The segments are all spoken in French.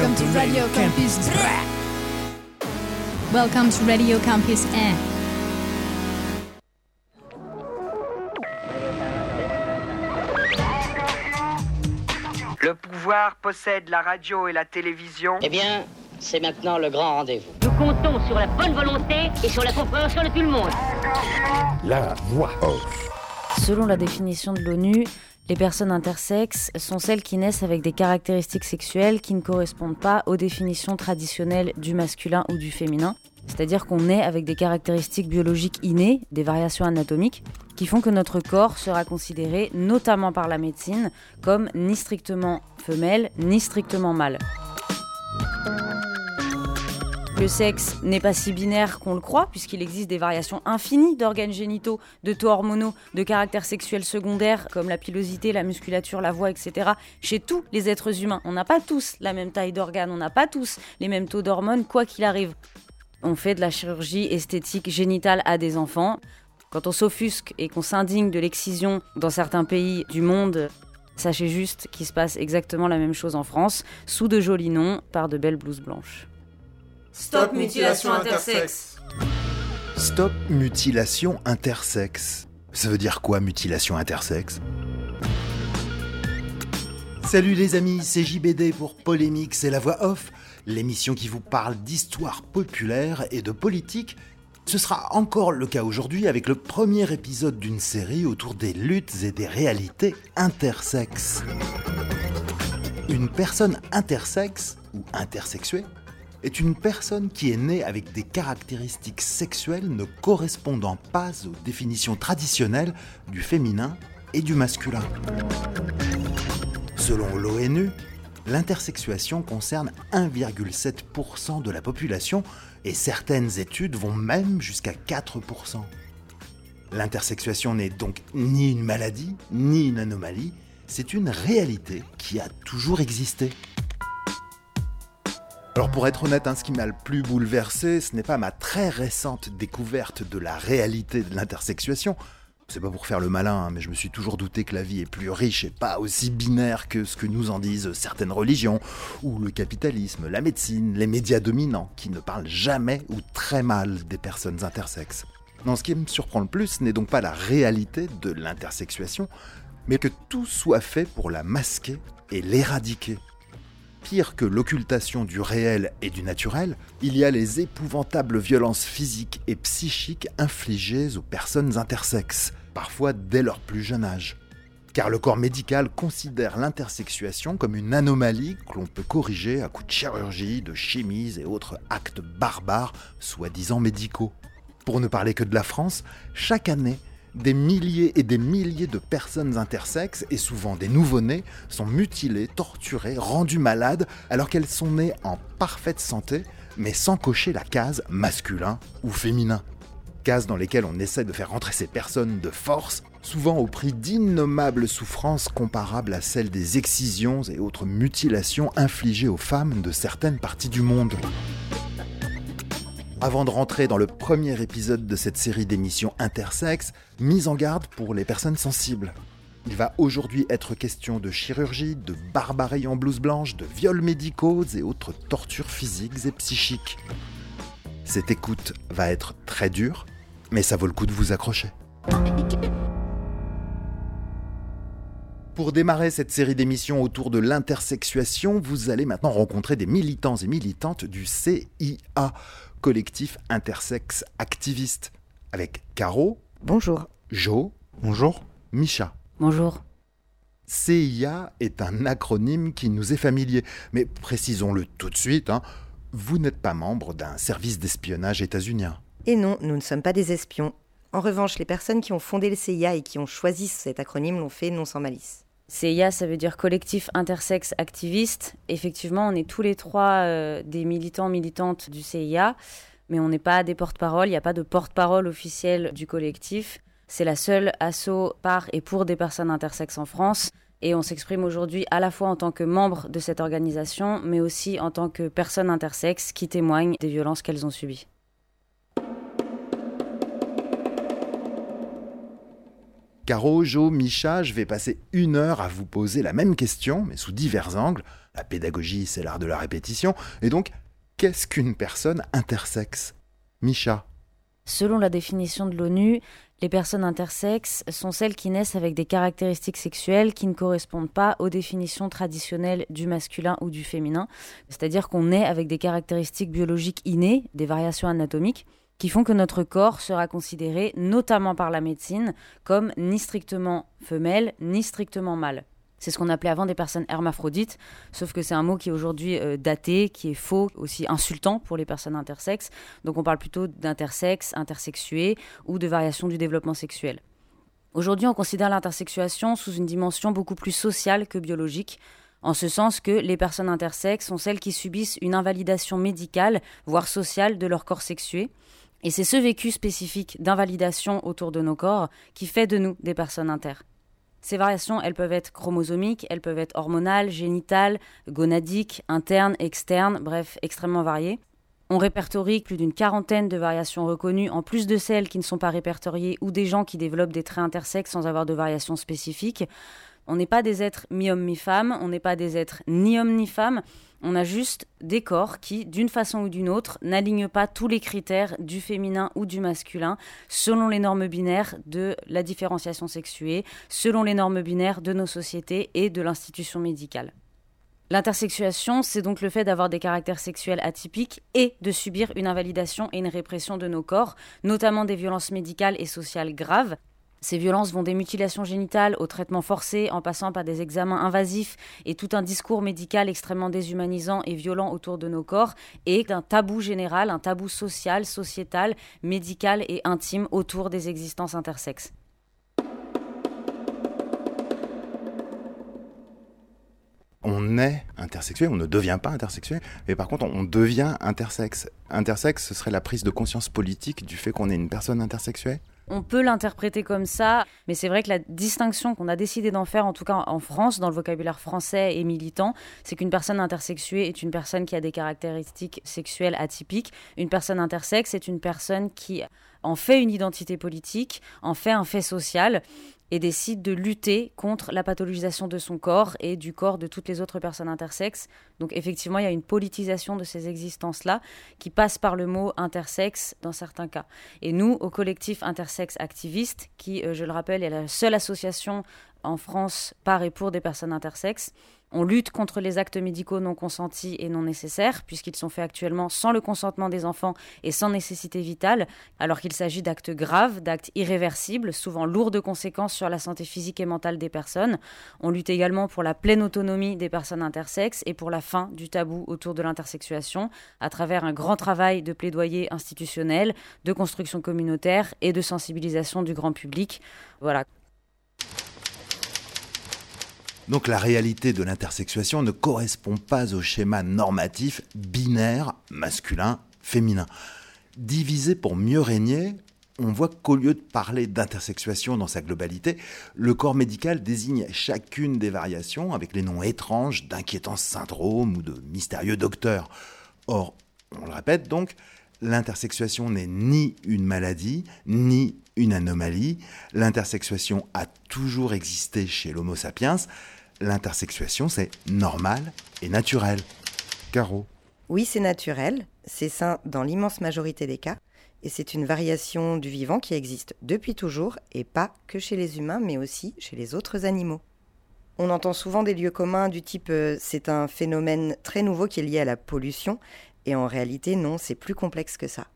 Welcome to Radio Campus. Welcome to Radio Campus Air. Le pouvoir possède la radio et la télévision. Eh bien, c'est maintenant le grand rendez-vous. Nous comptons sur la bonne volonté et sur la compréhension de tout le monde. La voix off. Selon la définition de l'ONU, les personnes intersexes sont celles qui naissent avec des caractéristiques sexuelles qui ne correspondent pas aux définitions traditionnelles du masculin ou du féminin. C'est-à-dire qu'on naît avec des caractéristiques biologiques innées, des variations anatomiques, qui font que notre corps sera considéré, notamment par la médecine, comme ni strictement femelle, ni strictement mâle. Le sexe n'est pas si binaire qu'on le croit, puisqu'il existe des variations infinies d'organes génitaux, de taux hormonaux, de caractères sexuels secondaires, comme la pilosité, la musculature, la voix, etc., chez tous les êtres humains. On n'a pas tous la même taille d'organes, on n'a pas tous les mêmes taux d'hormones, quoi qu'il arrive. On fait de la chirurgie esthétique génitale à des enfants. Quand on s'offusque et qu'on s'indigne de l'excision dans certains pays du monde, sachez juste qu'il se passe exactement la même chose en France, sous de jolis noms, par de belles blouses blanches. Stop mutilation intersexe. Stop mutilation intersexe. Ça veut dire quoi mutilation intersexe? Salut les amis, c'est JBD pour Polémique, c'est la voix off, l'émission qui vous parle d'histoire populaire et de politique. Ce sera encore le cas aujourd'hui avec le premier épisode d'une série autour des luttes et des réalités intersexes. Une personne intersexe ou intersexuée est une personne qui est née avec des caractéristiques sexuelles ne correspondant pas aux définitions traditionnelles du féminin et du masculin. Selon l'ONU, l'intersexuation concerne 1,7% de la population et certaines études vont même jusqu'à 4%. L'intersexuation n'est donc ni une maladie, ni une anomalie, c'est une réalité qui a toujours existé. Alors pour être honnête, hein, ce qui m'a le plus bouleversé, ce n'est pas ma très récente découverte de la réalité de l'intersexuation. C'est pas pour faire le malin, hein, mais je me suis toujours douté que la vie est plus riche et pas aussi binaire que ce que nous en disent certaines religions, ou le capitalisme, la médecine, les médias dominants, qui ne parlent jamais ou très mal des personnes intersexes. Non, ce qui me surprend le plus n'est donc pas la réalité de l'intersexuation, mais que tout soit fait pour la masquer et l'éradiquer. Pire que l'occultation du réel et du naturel, il y a les épouvantables violences physiques et psychiques infligées aux personnes intersexes, parfois dès leur plus jeune âge. Car le corps médical considère l'intersexuation comme une anomalie que l'on peut corriger à coups de chirurgie, de chimies et autres actes barbares, soi-disant médicaux. Pour ne parler que de la France, chaque année, des milliers et des milliers de personnes intersexes, et souvent des nouveau-nés, sont mutilées, torturées, rendues malades, alors qu'elles sont nées en parfaite santé, mais sans cocher la case masculin ou féminin. Cases dans lesquelles on essaie de faire rentrer ces personnes de force, souvent au prix d'innommables souffrances comparables à celles des excisions et autres mutilations infligées aux femmes de certaines parties du monde. Avant de rentrer dans le premier épisode de cette série d'émissions intersexes, mise en garde pour les personnes sensibles. Il va aujourd'hui être question de chirurgie, de barbarie en blouse blanche, de viols médicaux et autres tortures physiques et psychiques. Cette écoute va être très dure, mais ça vaut le coup de vous accrocher. Pour démarrer cette série d'émissions autour de l'intersexuation, vous allez maintenant rencontrer des militants et militantes du CIA, collectif intersexe activiste, avec Caro. Bonjour. Jo. Bonjour. Micha. Bonjour. CIA est un acronyme qui nous est familier, mais précisons-le tout de suite, hein, vous n'êtes pas membre d'un service d'espionnage états-unien. Et non, nous ne sommes pas des espions. En revanche, les personnes qui ont fondé le CIA et qui ont choisi cet acronyme l'ont fait non sans malice. CIA, ça veut dire collectif intersexe activiste. Effectivement, on est tous les trois euh, des militants, militantes du CIA, mais on n'est pas des porte-parole, il n'y a pas de porte-parole officielle du collectif. C'est la seule asso par et pour des personnes intersexes en France. Et on s'exprime aujourd'hui à la fois en tant que membre de cette organisation, mais aussi en tant que personnes intersexes qui témoignent des violences qu'elles ont subies. Caro, Jo, Micha, je vais passer une heure à vous poser la même question, mais sous divers angles. La pédagogie, c'est l'art de la répétition. Et donc, qu'est-ce qu'une personne intersexe Micha Selon la définition de l'ONU, les personnes intersexes sont celles qui naissent avec des caractéristiques sexuelles qui ne correspondent pas aux définitions traditionnelles du masculin ou du féminin. C'est-à-dire qu'on naît avec des caractéristiques biologiques innées, des variations anatomiques, qui font que notre corps sera considéré, notamment par la médecine, comme ni strictement femelle, ni strictement mâle. C'est ce qu'on appelait avant des personnes hermaphrodites, sauf que c'est un mot qui est aujourd'hui euh, daté, qui est faux, aussi insultant pour les personnes intersexes. Donc on parle plutôt d'intersexe, intersexué ou de variation du développement sexuel. Aujourd'hui, on considère l'intersexuation sous une dimension beaucoup plus sociale que biologique, en ce sens que les personnes intersexes sont celles qui subissent une invalidation médicale, voire sociale, de leur corps sexué. Et c'est ce vécu spécifique d'invalidation autour de nos corps qui fait de nous des personnes inter. Ces variations, elles peuvent être chromosomiques, elles peuvent être hormonales, génitales, gonadiques, internes, externes, bref, extrêmement variées. On répertorie plus d'une quarantaine de variations reconnues, en plus de celles qui ne sont pas répertoriées ou des gens qui développent des traits intersexes sans avoir de variations spécifiques. On n'est pas des êtres mi-homme, mi-femme, on n'est pas des êtres ni homme ni femme, on a juste des corps qui, d'une façon ou d'une autre, n'alignent pas tous les critères du féminin ou du masculin selon les normes binaires de la différenciation sexuée, selon les normes binaires de nos sociétés et de l'institution médicale. L'intersexuation, c'est donc le fait d'avoir des caractères sexuels atypiques et de subir une invalidation et une répression de nos corps, notamment des violences médicales et sociales graves, ces violences vont des mutilations génitales aux traitements forcés, en passant par des examens invasifs et tout un discours médical extrêmement déshumanisant et violent autour de nos corps, et d'un tabou général, un tabou social, sociétal, médical et intime autour des existences intersexes. on est intersexué, on ne devient pas intersexué, mais par contre on devient intersexe. Intersexe, ce serait la prise de conscience politique du fait qu'on est une personne intersexuée on peut l'interpréter comme ça, mais c'est vrai que la distinction qu'on a décidé d'en faire, en tout cas en France, dans le vocabulaire français et militant, c'est qu'une personne intersexuée est une personne qui a des caractéristiques sexuelles atypiques. Une personne intersexe est une personne qui en fait une identité politique, en fait un fait social et décide de lutter contre la pathologisation de son corps et du corps de toutes les autres personnes intersexes. Donc effectivement, il y a une politisation de ces existences-là qui passe par le mot intersexe dans certains cas. Et nous, au collectif Intersexe Activiste, qui, euh, je le rappelle, est la seule association en France par et pour des personnes intersexes, on lutte contre les actes médicaux non consentis et non nécessaires, puisqu'ils sont faits actuellement sans le consentement des enfants et sans nécessité vitale, alors qu'il s'agit d'actes graves, d'actes irréversibles, souvent lourds de conséquences sur la santé physique et mentale des personnes. On lutte également pour la pleine autonomie des personnes intersexes et pour la fin du tabou autour de l'intersexuation, à travers un grand travail de plaidoyer institutionnel, de construction communautaire et de sensibilisation du grand public. Voilà. Donc la réalité de l'intersexuation ne correspond pas au schéma normatif binaire masculin-féminin. Divisé pour mieux régner, on voit qu'au lieu de parler d'intersexuation dans sa globalité, le corps médical désigne chacune des variations avec les noms étranges d'inquiétants syndrome ou de mystérieux docteurs. Or, on le répète donc, l'intersexuation n'est ni une maladie, ni une anomalie. L'intersexuation a toujours existé chez l'Homo sapiens l'intersexuation, c'est normal et naturel. Caro Oui, c'est naturel, c'est sain dans l'immense majorité des cas, et c'est une variation du vivant qui existe depuis toujours, et pas que chez les humains, mais aussi chez les autres animaux. On entend souvent des lieux communs du type euh, c'est un phénomène très nouveau qui est lié à la pollution, et en réalité non, c'est plus complexe que ça.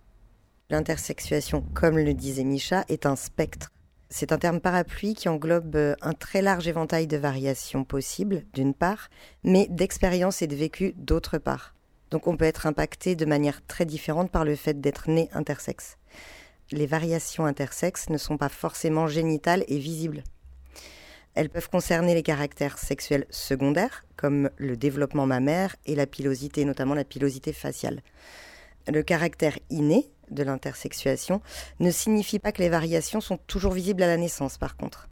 L'intersexuation, comme le disait Micha, est un spectre. C'est un terme parapluie qui englobe euh, un très large éventail de variations possibles, d'une part, mais d'expériences et de vécu, d'autre part. Donc on peut être impacté de manière très différente par le fait d'être né intersexe. Les variations intersexes ne sont pas forcément génitales et visibles. Elles peuvent concerner les caractères sexuels secondaires, comme le développement mammaire et la pilosité, notamment la pilosité faciale. Le caractère inné, de l'intersexuation ne signifie pas que les variations sont toujours visibles à la naissance, par contre.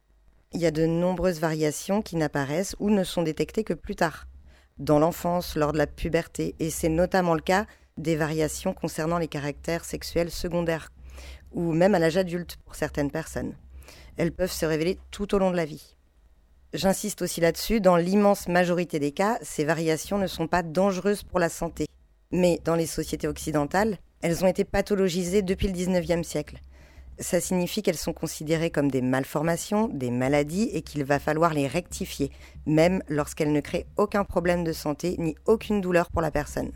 Il y a de nombreuses variations qui n'apparaissent ou ne sont détectées que plus tard, dans l'enfance, lors de la puberté, et c'est notamment le cas des variations concernant les caractères sexuels secondaires, ou même à l'âge adulte pour certaines personnes. elles peuvent se révéler tout au long de la vie. J'insiste aussi là-dessus, dans l'immense majorité des cas, ces variations ne sont pas dangereuses pour la santé. Mais dans les sociétés occidentales, elles ont été pathologisées depuis le 19e siècle. Ça signifie qu'elles sont considérées comme des malformations, des maladies, et qu'il va falloir les rectifier, même lorsqu'elles ne créent aucun problème de santé ni aucune douleur pour la personne.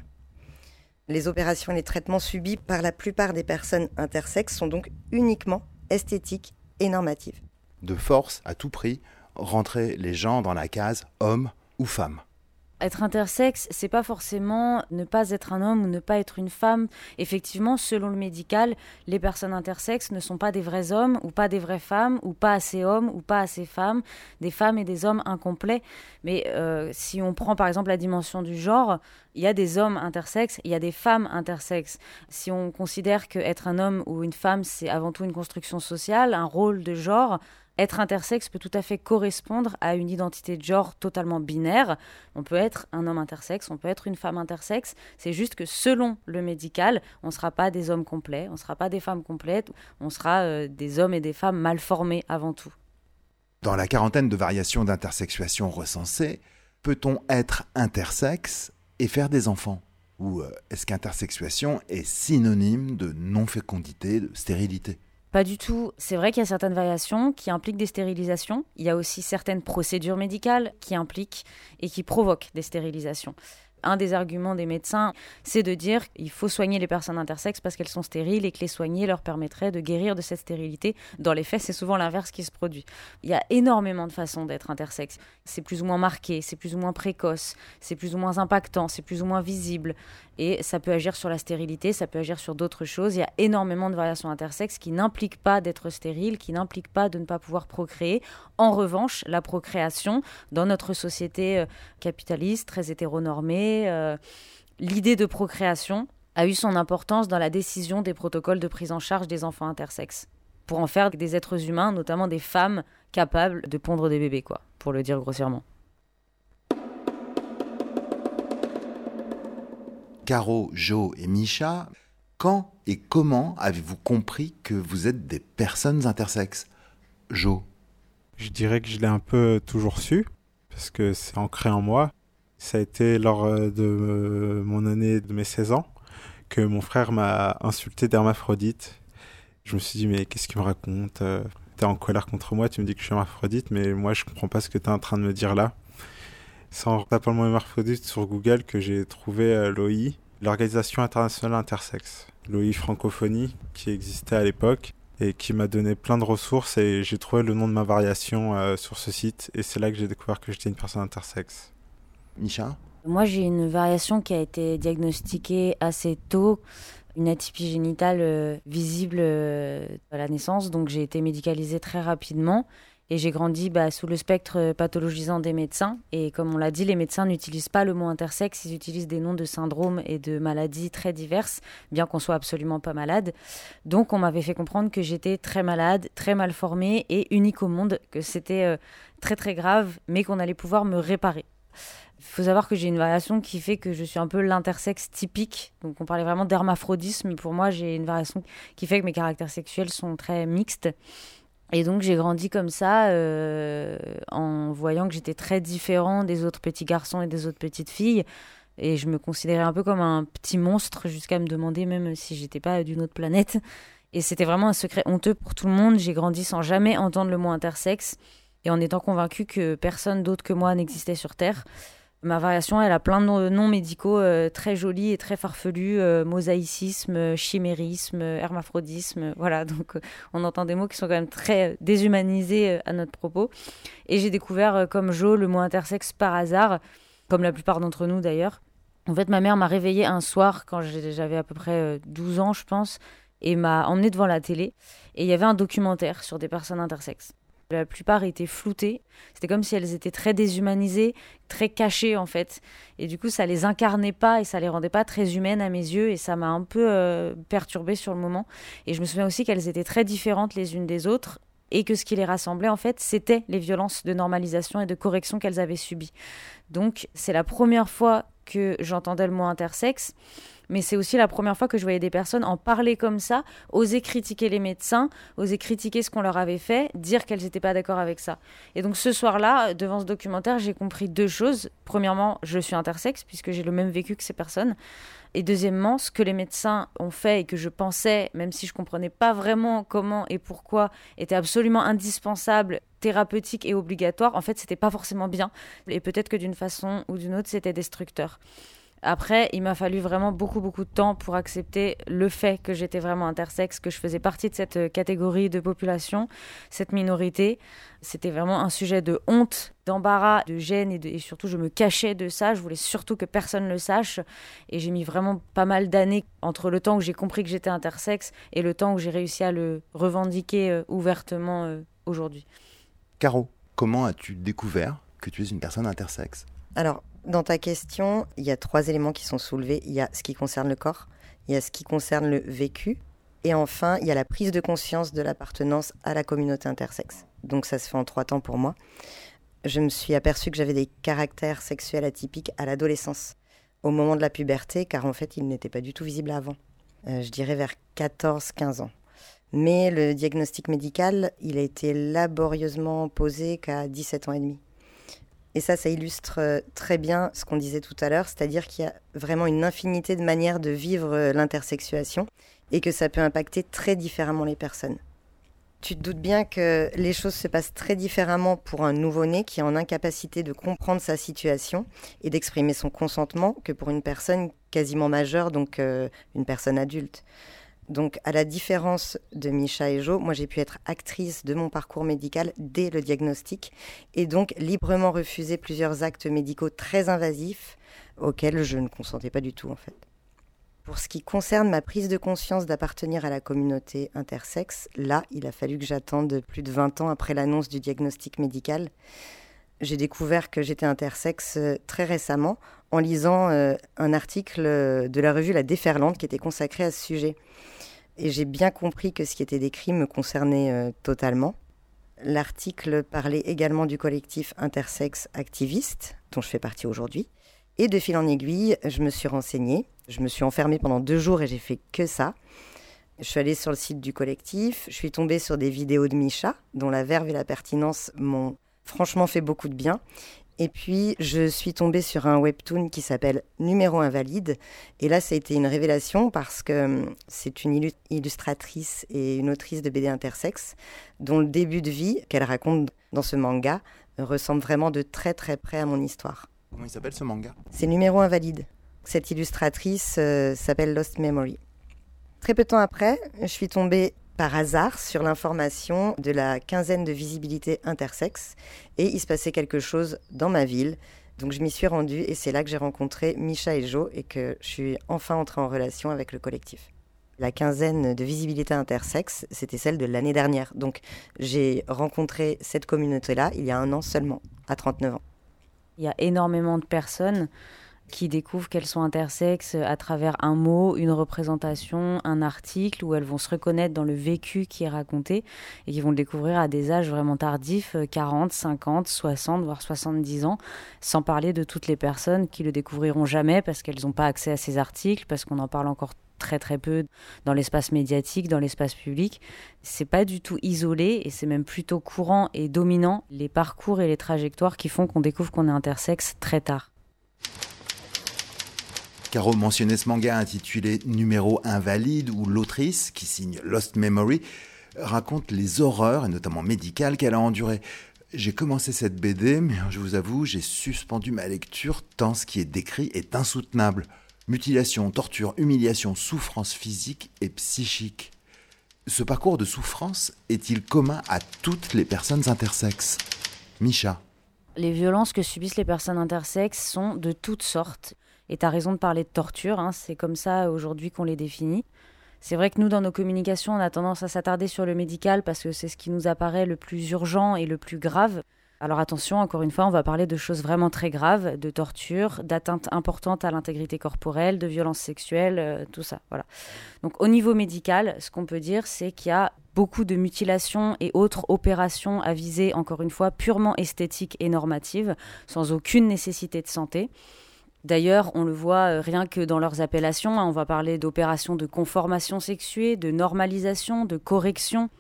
Les opérations et les traitements subis par la plupart des personnes intersexes sont donc uniquement esthétiques et normatifs. De force, à tout prix, rentrer les gens dans la case homme ou femme. Être intersexe, c'est pas forcément ne pas être un homme ou ne pas être une femme. Effectivement, selon le médical, les personnes intersexes ne sont pas des vrais hommes ou pas des vraies femmes ou pas assez hommes ou pas assez femmes, des femmes et des hommes incomplets. Mais euh, si on prend par exemple la dimension du genre, il y a des hommes intersexes, il y a des femmes intersexes. Si on considère qu'être un homme ou une femme, c'est avant tout une construction sociale, un rôle de genre, être intersexe peut tout à fait correspondre à une identité de genre totalement binaire. On peut être un homme intersexe, on peut être une femme intersexe. C'est juste que selon le médical, on ne sera pas des hommes complets, on ne sera pas des femmes complètes, on sera euh, des hommes et des femmes mal formés avant tout. Dans la quarantaine de variations d'intersexuation recensées, peut-on être intersexe et faire des enfants? Ou euh, est-ce qu'intersexuation est synonyme de non-fécondité, de stérilité? Pas du tout. C'est vrai qu'il y a certaines variations qui impliquent des stérilisations. Il y a aussi certaines procédures médicales qui impliquent et qui provoquent des stérilisations un des arguments des médecins, c'est de dire qu'il faut soigner les personnes intersexes parce qu'elles sont stériles et que les soigner leur permettrait de guérir de cette stérilité. Dans les faits, c'est souvent l'inverse qui se produit. Il y a énormément de façons d'être intersexe. C'est plus ou moins marqué, c'est plus ou moins précoce, c'est plus ou moins impactant, c'est plus ou moins visible. Et ça peut agir sur la stérilité, ça peut agir sur d'autres choses. Il y a énormément de variations intersexes qui n'impliquent pas d'être stérile, qui n'impliquent pas de ne pas pouvoir procréer. En revanche, la procréation, dans notre société euh, capitaliste, très hétéronormée, euh, l'idée de procréation a eu son importance dans la décision des protocoles de prise en charge des enfants intersexes, pour en faire des êtres humains, notamment des femmes capables de pondre des bébés, quoi, pour le dire grossièrement. Caro, Jo et Micha, quand et comment avez-vous compris que vous êtes des personnes intersexes? Jo Je dirais que je l'ai un peu toujours su, parce que c'est ancré en moi. Ça a été lors euh, de euh, mon année de mes 16 ans que mon frère m'a insulté d'hermaphrodite. Je me suis dit, mais qu'est-ce qu'il me raconte? Euh, T'es en colère contre moi, tu me dis que je suis hermaphrodite, mais moi je comprends pas ce que t'es en train de me dire là. C'est en tapant le mot hermaphrodite sur Google que j'ai trouvé l'OI, l'Organisation internationale intersexe. L'OI francophonie qui existait à l'époque et qui m'a donné plein de ressources et j'ai trouvé le nom de ma variation sur ce site et c'est là que j'ai découvert que j'étais une personne intersexe. Micha Moi, j'ai une variation qui a été diagnostiquée assez tôt, une atypie génitale euh, visible euh, à la naissance, donc j'ai été médicalisée très rapidement. Et j'ai grandi bah, sous le spectre pathologisant des médecins. Et comme on l'a dit, les médecins n'utilisent pas le mot intersexe, ils utilisent des noms de syndromes et de maladies très diverses, bien qu'on soit absolument pas malade. Donc on m'avait fait comprendre que j'étais très malade, très mal formée et unique au monde, que c'était euh, très très grave, mais qu'on allait pouvoir me réparer. Il faut savoir que j'ai une variation qui fait que je suis un peu l'intersexe typique. Donc on parlait vraiment d'hermaphrodisme. Pour moi, j'ai une variation qui fait que mes caractères sexuels sont très mixtes. Et donc j'ai grandi comme ça euh, en voyant que j'étais très différent des autres petits garçons et des autres petites filles. Et je me considérais un peu comme un petit monstre jusqu'à me demander même si j'étais pas d'une autre planète. Et c'était vraiment un secret honteux pour tout le monde. J'ai grandi sans jamais entendre le mot intersexe et en étant convaincue que personne d'autre que moi n'existait sur Terre. Ma variation, elle a plein de noms médicaux euh, très jolis et très farfelus euh, mosaïcisme, chimérisme, hermaphrodisme. Voilà, donc euh, on entend des mots qui sont quand même très déshumanisés à notre propos. Et j'ai découvert comme Jo le mot intersexe par hasard, comme la plupart d'entre nous d'ailleurs. En fait, ma mère m'a réveillée un soir quand j'avais à peu près 12 ans, je pense, et m'a emmenée devant la télé. Et il y avait un documentaire sur des personnes intersexes. La plupart étaient floutées. C'était comme si elles étaient très déshumanisées, très cachées en fait. Et du coup, ça les incarnait pas et ça les rendait pas très humaines à mes yeux. Et ça m'a un peu euh, perturbée sur le moment. Et je me souviens aussi qu'elles étaient très différentes les unes des autres et que ce qui les rassemblait en fait, c'était les violences de normalisation et de correction qu'elles avaient subies. Donc, c'est la première fois que j'entendais le mot intersexe. Mais c'est aussi la première fois que je voyais des personnes en parler comme ça, oser critiquer les médecins, oser critiquer ce qu'on leur avait fait, dire qu'elles n'étaient pas d'accord avec ça. Et donc ce soir-là, devant ce documentaire, j'ai compris deux choses. Premièrement, je suis intersexe puisque j'ai le même vécu que ces personnes. Et deuxièmement, ce que les médecins ont fait et que je pensais, même si je comprenais pas vraiment comment et pourquoi, était absolument indispensable, thérapeutique et obligatoire, en fait, c'était pas forcément bien. Et peut-être que d'une façon ou d'une autre, c'était destructeur. Après, il m'a fallu vraiment beaucoup, beaucoup de temps pour accepter le fait que j'étais vraiment intersexe, que je faisais partie de cette euh, catégorie de population, cette minorité. C'était vraiment un sujet de honte, d'embarras, de gêne et, et, surtout je me cachais de ça. Je voulais surtout que personne le sache. Et j'ai mis vraiment pas mal d'années entre le temps où j'ai compris que j'étais intersexe et le temps où j'ai réussi à le revendiquer euh, ouvertement euh, aujourd'hui. Caro, comment as-tu découvert que tu es une personne intersexe? Alors, dans ta question, il y a trois éléments qui sont soulevés. Il y a ce qui concerne le corps, il y a ce qui concerne le vécu, et enfin, il y a la prise de conscience de l'appartenance à la communauté intersexe. Donc ça se fait en trois temps pour moi. Je me suis aperçue que j'avais des caractères sexuels atypiques à l'adolescence, au moment de la puberté, car en fait, ils n'étaient pas du tout visibles avant. Euh, je dirais vers 14-15 ans. Mais le diagnostic médical, il a été laborieusement posé qu'à 17 ans et demi. Et ça, ça illustre euh, très bien ce qu'on disait tout à l'heure, c'est-à-dire qu'il y a vraiment une infinité de manières de vivre euh, l'intersexuation et que ça peut impacter très différemment les personnes. Tu te doutes bien que les choses se passent très différemment pour un nouveau-né qui est en incapacité de comprendre sa situation et d'exprimer son consentement que pour une personne quasiment majeure, donc euh, une personne adulte. Donc, à la différence de Micha et Jo, moi j'ai pu être actrice de mon parcours médical dès le diagnostic et donc librement refuser plusieurs actes médicaux très invasifs auxquels je ne consentais pas du tout en fait. Pour ce qui concerne ma prise de conscience d'appartenir à la communauté intersexe, là, il a fallu que j'attende plus de 20 ans après l'annonce du diagnostic médical. J'ai découvert que j'étais intersexe euh, très récemment en lisant euh, un article de la revue La Déferlante qui était consacré à ce sujet. Et j'ai bien compris que ce qui était décrit me concernait euh, totalement. L'article parlait également du collectif intersexe activiste, dont je fais partie aujourd'hui. Et de fil en aiguille, je me suis renseignée. Je me suis enfermée pendant deux jours et j'ai fait que ça. Je suis allée sur le site du collectif. Je suis tombée sur des vidéos de Micha, dont la verve et la pertinence m'ont franchement fait beaucoup de bien. Et puis, je suis tombée sur un webtoon qui s'appelle Numéro Invalide. Et là, ça a été une révélation parce que hum, c'est une illustratrice et une autrice de BD intersexe dont le début de vie qu'elle raconte dans ce manga ressemble vraiment de très très près à mon histoire. Comment il s'appelle ce manga? C'est Numéro Invalide. Cette illustratrice euh, s'appelle Lost Memory. Très peu de temps après, je suis tombée par hasard sur l'information de la quinzaine de visibilité intersexe et il se passait quelque chose dans ma ville. Donc je m'y suis rendue et c'est là que j'ai rencontré Micha et Jo et que je suis enfin entrée en relation avec le collectif. La quinzaine de visibilité intersexe, c'était celle de l'année dernière. Donc j'ai rencontré cette communauté-là il y a un an seulement, à 39 ans. Il y a énormément de personnes qui découvrent qu'elles sont intersexes à travers un mot, une représentation, un article, où elles vont se reconnaître dans le vécu qui est raconté et qui vont le découvrir à des âges vraiment tardifs, 40, 50, 60, voire 70 ans, sans parler de toutes les personnes qui le découvriront jamais parce qu'elles n'ont pas accès à ces articles, parce qu'on en parle encore très très peu dans l'espace médiatique, dans l'espace public. C'est pas du tout isolé et c'est même plutôt courant et dominant les parcours et les trajectoires qui font qu'on découvre qu'on est intersexe très tard. Caro mentionnait ce manga intitulé Numéro invalide où l'autrice, qui signe Lost Memory, raconte les horreurs, et notamment médicales, qu'elle a endurées. J'ai commencé cette BD, mais je vous avoue, j'ai suspendu ma lecture tant ce qui est décrit est insoutenable. Mutilation, torture, humiliation, souffrance physique et psychique. Ce parcours de souffrance est-il commun à toutes les personnes intersexes? Micha. Les violences que subissent les personnes intersexes sont de toutes sortes. Et tu as raison de parler de torture, hein, c'est comme ça aujourd'hui qu'on les définit. C'est vrai que nous, dans nos communications, on a tendance à s'attarder sur le médical parce que c'est ce qui nous apparaît le plus urgent et le plus grave. Alors attention, encore une fois, on va parler de choses vraiment très graves, de torture, d'atteintes importantes à l'intégrité corporelle, de violences sexuelles, euh, tout ça. Voilà. Donc au niveau médical, ce qu'on peut dire, c'est qu'il y a beaucoup de mutilations et autres opérations à viser, encore une fois, purement esthétiques et normatives, sans aucune nécessité de santé D'ailleurs, on le voit euh, rien que dans leurs appellations, hein, on va parler d'opérations de conformation sexuée, de normalisation, de correction.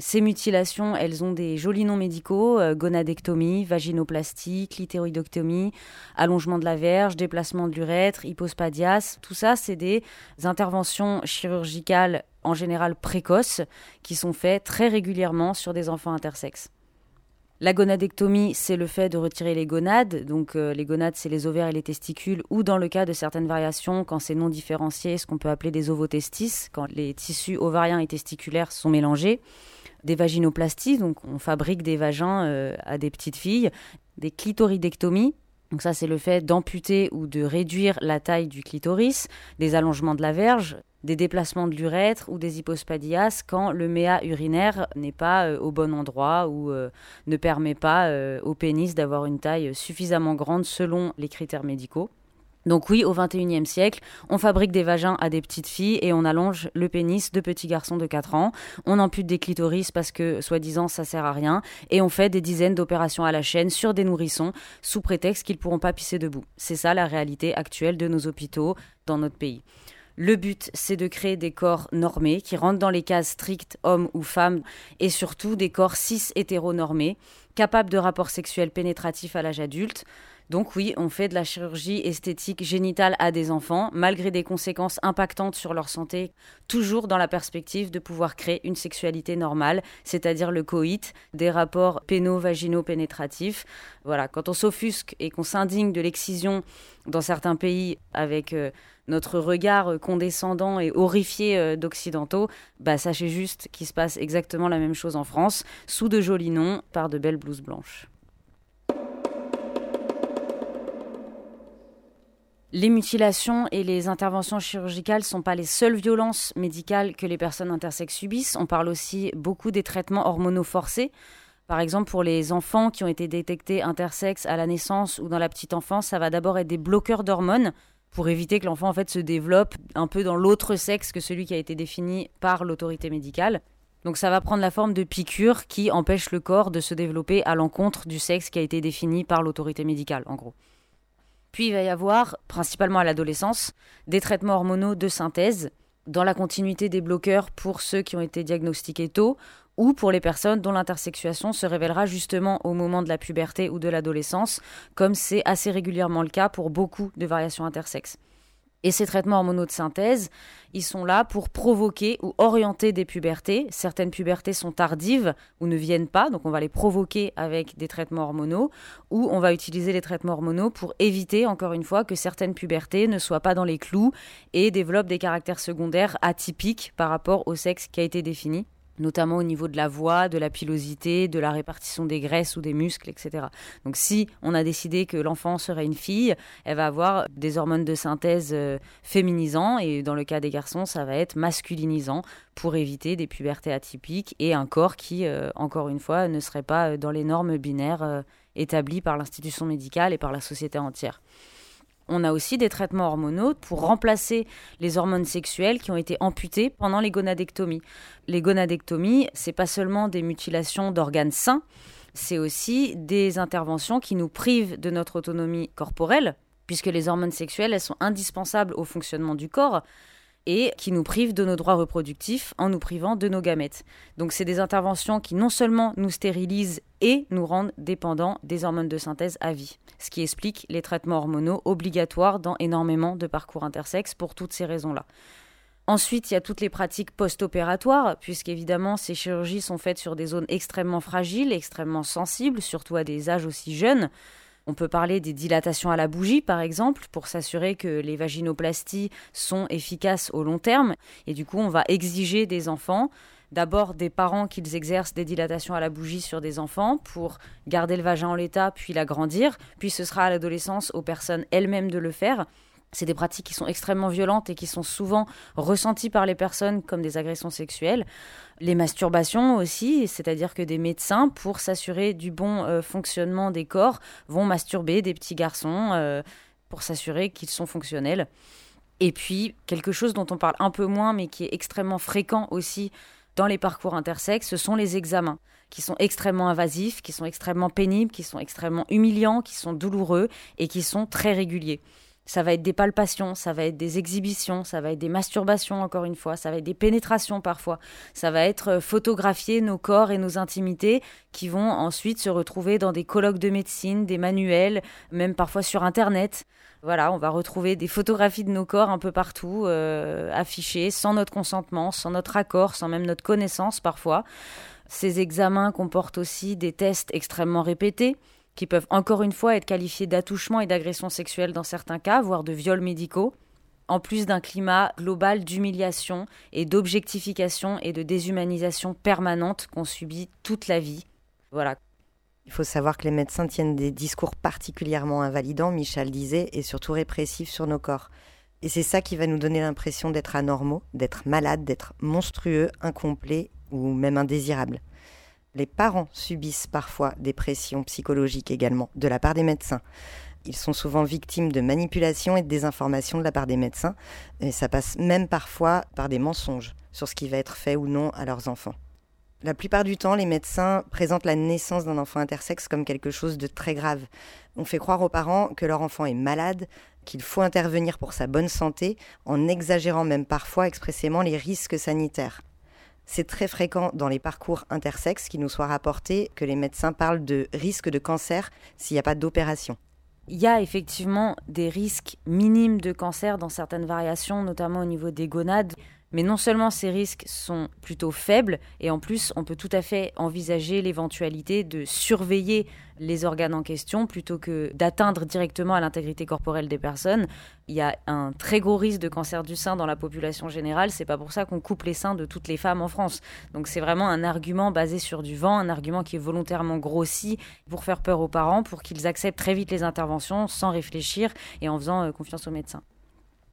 Ces mutilations, elles ont des jolis noms médicaux, euh, gonadectomie, vaginoplastie, clitoridectomie, allongement de la verge, déplacement de l'urètre, hypospadias. Tout ça, c'est des interventions chirurgicales en général précoces qui sont faites très régulièrement sur des enfants intersexes. La gonadectomie, c'est le fait de retirer les gonades. Donc euh, les gonades, c'est les ovaires et les testicules, ou dans le cas de certaines variations, quand c'est non différencié, ce qu'on peut appeler des ovotestis, quand les tissus ovariens et testiculaires sont mélangés des vaginoplasties, donc on fabrique des vagins euh, à des petites filles, des clitoridectomies, donc ça c'est le fait d'amputer ou de réduire la taille du clitoris, des allongements de la verge, des déplacements de l'urètre ou des hypospadias quand le méa urinaire n'est pas euh, au bon endroit ou euh, ne permet pas au pénis d'avoir une taille suffisamment grande selon les critères médicaux. Donc oui, au XXIe siècle, on fabrique des vagins à des petites filles et on allonge le pénis de petits garçons de 4 ans. On ampute des clitoris parce que, soi-disant, ça sert à rien. Et on fait des dizaines d'opérations à la chaîne sur des nourrissons sous prétexte qu'ils pourront pas pisser debout. C'est ça la réalité actuelle de nos hôpitaux dans notre pays. Le but, c'est de créer des corps normés qui rentrent dans les cases strictes hommes ou femmes et surtout des corps cis hétéronormés, capables de rapports sexuels pénétratifs à l'âge adulte. Donc oui, on fait de la chirurgie esthétique génitale à des enfants, malgré des conséquences impactantes sur leur santé, toujours dans la perspective de pouvoir créer une sexualité normale, c'est-à-dire le coït, des rapports péno-vaginaux pénétratifs. Voilà, quand on s'offusque et qu'on s'indigne de l'excision dans certains pays avec euh, notre regard condescendant et horrifié euh, d'occidentaux, bah sachez juste qu'il se passe exactement la même chose en France, sous de jolis noms, par de belles blouses blanches. Les mutilations et les interventions chirurgicales ne sont pas les seules violences médicales que les personnes intersexes subissent. On parle aussi beaucoup des traitements hormonaux forcés. Par exemple, pour les enfants qui ont été détectés intersexes à la naissance ou dans la petite enfance, ça va d'abord être des bloqueurs d'hormones pour éviter que l'enfant en fait se développe un peu dans l'autre sexe que celui qui a été défini par l'autorité médicale. Donc ça va prendre la forme de piqûres qui empêchent le corps de se développer à l'encontre du sexe qui a été défini par l'autorité médicale, en gros. Puis il va y avoir, principalement à l'adolescence, des traitements hormonaux de synthèse dans la continuité des bloqueurs pour ceux qui ont été diagnostiqués tôt ou pour les personnes dont l'intersexuation se révélera justement au moment de la puberté ou de l'adolescence, comme c'est assez régulièrement le cas pour beaucoup de variations intersexes. Et ces traitements hormonaux de synthèse, ils sont là pour provoquer ou orienter des pubertés. Certaines pubertés sont tardives ou ne viennent pas, donc on va les provoquer avec des traitements hormonaux, ou on va utiliser les traitements hormonaux pour éviter, encore une fois, que certaines pubertés ne soient pas dans les clous et développent des caractères secondaires atypiques par rapport au sexe qui a été défini notamment au niveau de la voix, de la pilosité, de la répartition des graisses ou des muscles, etc. Donc si on a décidé que l'enfant serait une fille, elle va avoir des hormones de synthèse euh, féminisants et dans le cas des garçons, ça va être masculinisant pour éviter des pubertés atypiques et un corps qui, euh, encore une fois, ne serait pas euh, dans les normes binaires établies par l'institution médicale et par la société entière. On a aussi des traitements hormonaux pour remplacer les hormones sexuelles qui ont été amputées pendant les gonadectomies. Les gonadectomies, c'est pas seulement des mutilations d'organes sains, c'est aussi des interventions qui nous privent de notre autonomie corporelle, puisque les hormones sexuelles, elles sont indispensables au fonctionnement du corps et qui nous privent de nos droits reproductifs en nous privant de nos gamètes. Donc c'est des interventions qui non seulement nous stérilisent et nous rendent dépendants des hormones de synthèse à vie, ce qui explique les traitements hormonaux obligatoires dans énormément de parcours intersexes pour toutes ces raisons-là. Ensuite, il y a toutes les pratiques post-opératoires, puisqu'évidemment, ces chirurgies sont faites sur des zones extrêmement fragiles, extrêmement sensibles, surtout à des âges aussi jeunes. On peut parler des dilatations à la bougie, par exemple, pour s'assurer que les vaginoplasties sont efficaces au long terme. Et du coup, on va exiger des enfants, d'abord des parents qu'ils exercent des dilatations à la bougie sur des enfants pour garder le vagin en l'état, puis l'agrandir. Puis ce sera à l'adolescence aux personnes elles-mêmes de le faire. C'est des pratiques qui sont extrêmement violentes et qui sont souvent ressenties par les personnes comme des agressions sexuelles. Les masturbations aussi, c'est-à-dire que des médecins, pour s'assurer du bon euh, fonctionnement des corps, vont masturber des petits garçons euh, pour s'assurer qu'ils sont fonctionnels. Et puis, quelque chose dont on parle un peu moins, mais qui est extrêmement fréquent aussi dans les parcours intersexes, ce sont les examens, qui sont extrêmement invasifs, qui sont extrêmement pénibles, qui sont extrêmement humiliants, qui sont douloureux et qui sont très réguliers. Ça va être des palpations, ça va être des exhibitions, ça va être des masturbations encore une fois, ça va être des pénétrations parfois, ça va être euh, photographier nos corps et nos intimités qui vont ensuite se retrouver dans des colloques de médecine, des manuels, même parfois sur Internet. Voilà, on va retrouver des photographies de nos corps un peu partout, euh, affichées, sans notre consentement, sans notre accord, sans même notre connaissance parfois. Ces examens comportent aussi des tests extrêmement répétés qui peuvent encore une fois être qualifiés d'attouchement et d'agression sexuelle dans certains cas, voire de viols médicaux, en plus d'un climat global d'humiliation et d'objectification et de déshumanisation permanente qu'on subit toute la vie. Voilà. Il faut savoir que les médecins tiennent des discours particulièrement invalidants, Michel disait, et surtout répressifs sur nos corps. Et c'est ça qui va nous donner l'impression d'être anormaux, d'être malades, d'être monstrueux, incomplets ou même indésirables. Les parents subissent parfois des pressions psychologiques également de la part des médecins. Ils sont souvent victimes de manipulations et de désinformation de la part des médecins, et ça passe même parfois par des mensonges sur ce qui va être fait ou non à leurs enfants. La plupart du temps, les médecins présentent la naissance d'un enfant intersexe comme quelque chose de très grave. On fait croire aux parents que leur enfant est malade, qu'il faut intervenir pour sa bonne santé, en exagérant même parfois expressément les risques sanitaires. C'est très fréquent dans les parcours intersexes qu'il nous soit rapporté que les médecins parlent de risque de cancer s'il n'y a pas d'opération. Il y a effectivement des risques minimes de cancer dans certaines variations, notamment au niveau des gonades. Mais non seulement ces risques sont plutôt faibles, et en plus on peut tout à fait envisager l'éventualité de surveiller les organes en question plutôt que d'atteindre directement à l'intégrité corporelle des personnes. Il y a un très gros risque de cancer du sein dans la population générale, c'est pas pour ça qu'on coupe les seins de toutes les femmes en France. Donc c'est vraiment un argument basé sur du vent, un argument qui est volontairement grossi pour faire peur aux parents, pour qu'ils acceptent très vite les interventions sans réfléchir et en faisant euh, confiance aux médecins.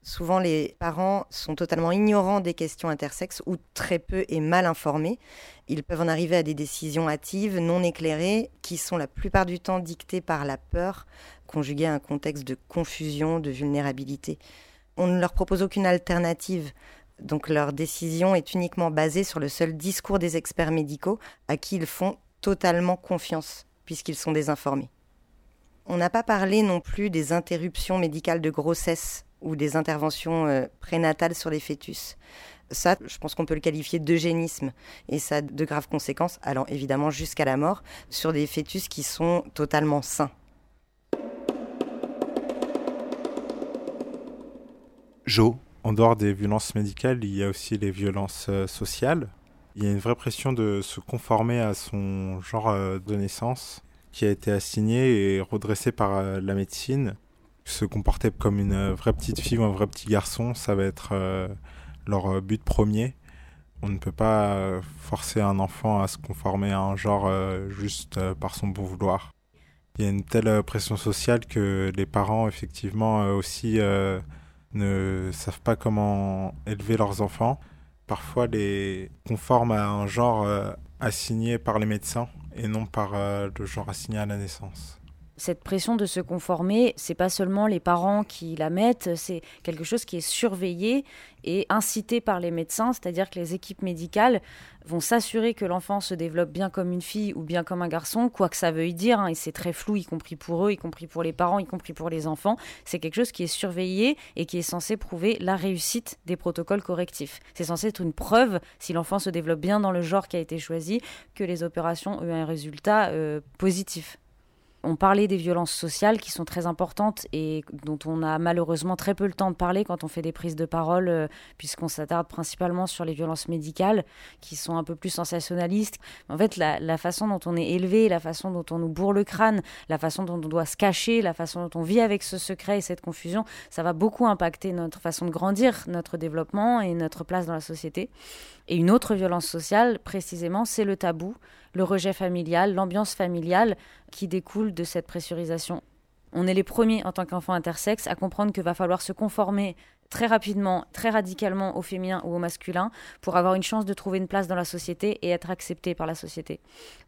Souvent, les parents sont totalement ignorants des questions intersexes ou très peu et mal informés. Ils peuvent en arriver à des décisions hâtives, non éclairées, qui sont la plupart du temps dictées par la peur, conjuguée à un contexte de confusion, de vulnérabilité. On ne leur propose aucune alternative. Donc leur décision est uniquement basée sur le seul discours des experts médicaux à qui ils font totalement confiance, puisqu'ils sont désinformés. On n'a pas parlé non plus des interruptions médicales de grossesse ou des interventions euh, prénatales sur les fœtus. Ça, je pense qu'on peut le qualifier d'eugénisme et ça a de graves conséquences, allant évidemment jusqu'à la mort, sur des fœtus qui sont totalement sains. Jo En dehors des violences médicales, il y a aussi les violences euh, sociales. Il y a une vraie pression de se conformer à son genre euh, de naissance qui a été assigné et redressé par la médecine se comporter comme une euh, vraie petite fille ou un vrai petit garçon, ça va être euh, leur euh, but premier. On ne peut pas forcer un enfant à se conformer à un genre juste par son bon vouloir. Il y a une telle pression sociale que les parents, effectivement, aussi ne savent pas comment élever leurs enfants. Parfois, les conforment à un genre assigné par les médecins et non par le genre assigné à la naissance cette pression de se conformer, c'est pas seulement les parents qui la mettent, c'est quelque chose qui est surveillé et incité par les médecins, c'est-à-dire que les équipes médicales vont s'assurer que l'enfant se développe bien comme une fille ou bien comme un garçon, quoi que ça veuille dire, hein, et c'est très flou, y compris pour eux, y compris pour les parents, y compris pour les enfants. C'est quelque chose qui est surveillé et qui est censé prouver la réussite des protocoles correctifs. C'est censé être une preuve, si l'enfant se développe bien dans le genre qui a été choisi, que les opérations ont eu un résultat euh, positif. On parlait des violences sociales qui sont très importantes et dont on a malheureusement très peu le temps de parler quand on fait des prises de parole, euh, puisqu'on s'attarde principalement sur les violences médicales qui sont un peu plus sensationnalistes. En fait, la, façon dont on est élevé, la façon dont on nous bourre le crâne, la façon dont on doit se cacher, la façon dont on vit avec ce secret et cette confusion, ça va beaucoup impacter notre façon de grandir, notre développement et notre place dans la société. Et une autre violence sociale, précisément, c'est le tabou, le rejet familial, l'ambiance familiale qui découle de cette pressurisation. On est les premiers en tant qu'enfant intersexe à comprendre qu'il va falloir se conformer très rapidement, très radicalement au féminin ou au masculin pour avoir une chance de trouver une place dans la société et être accepté par la société.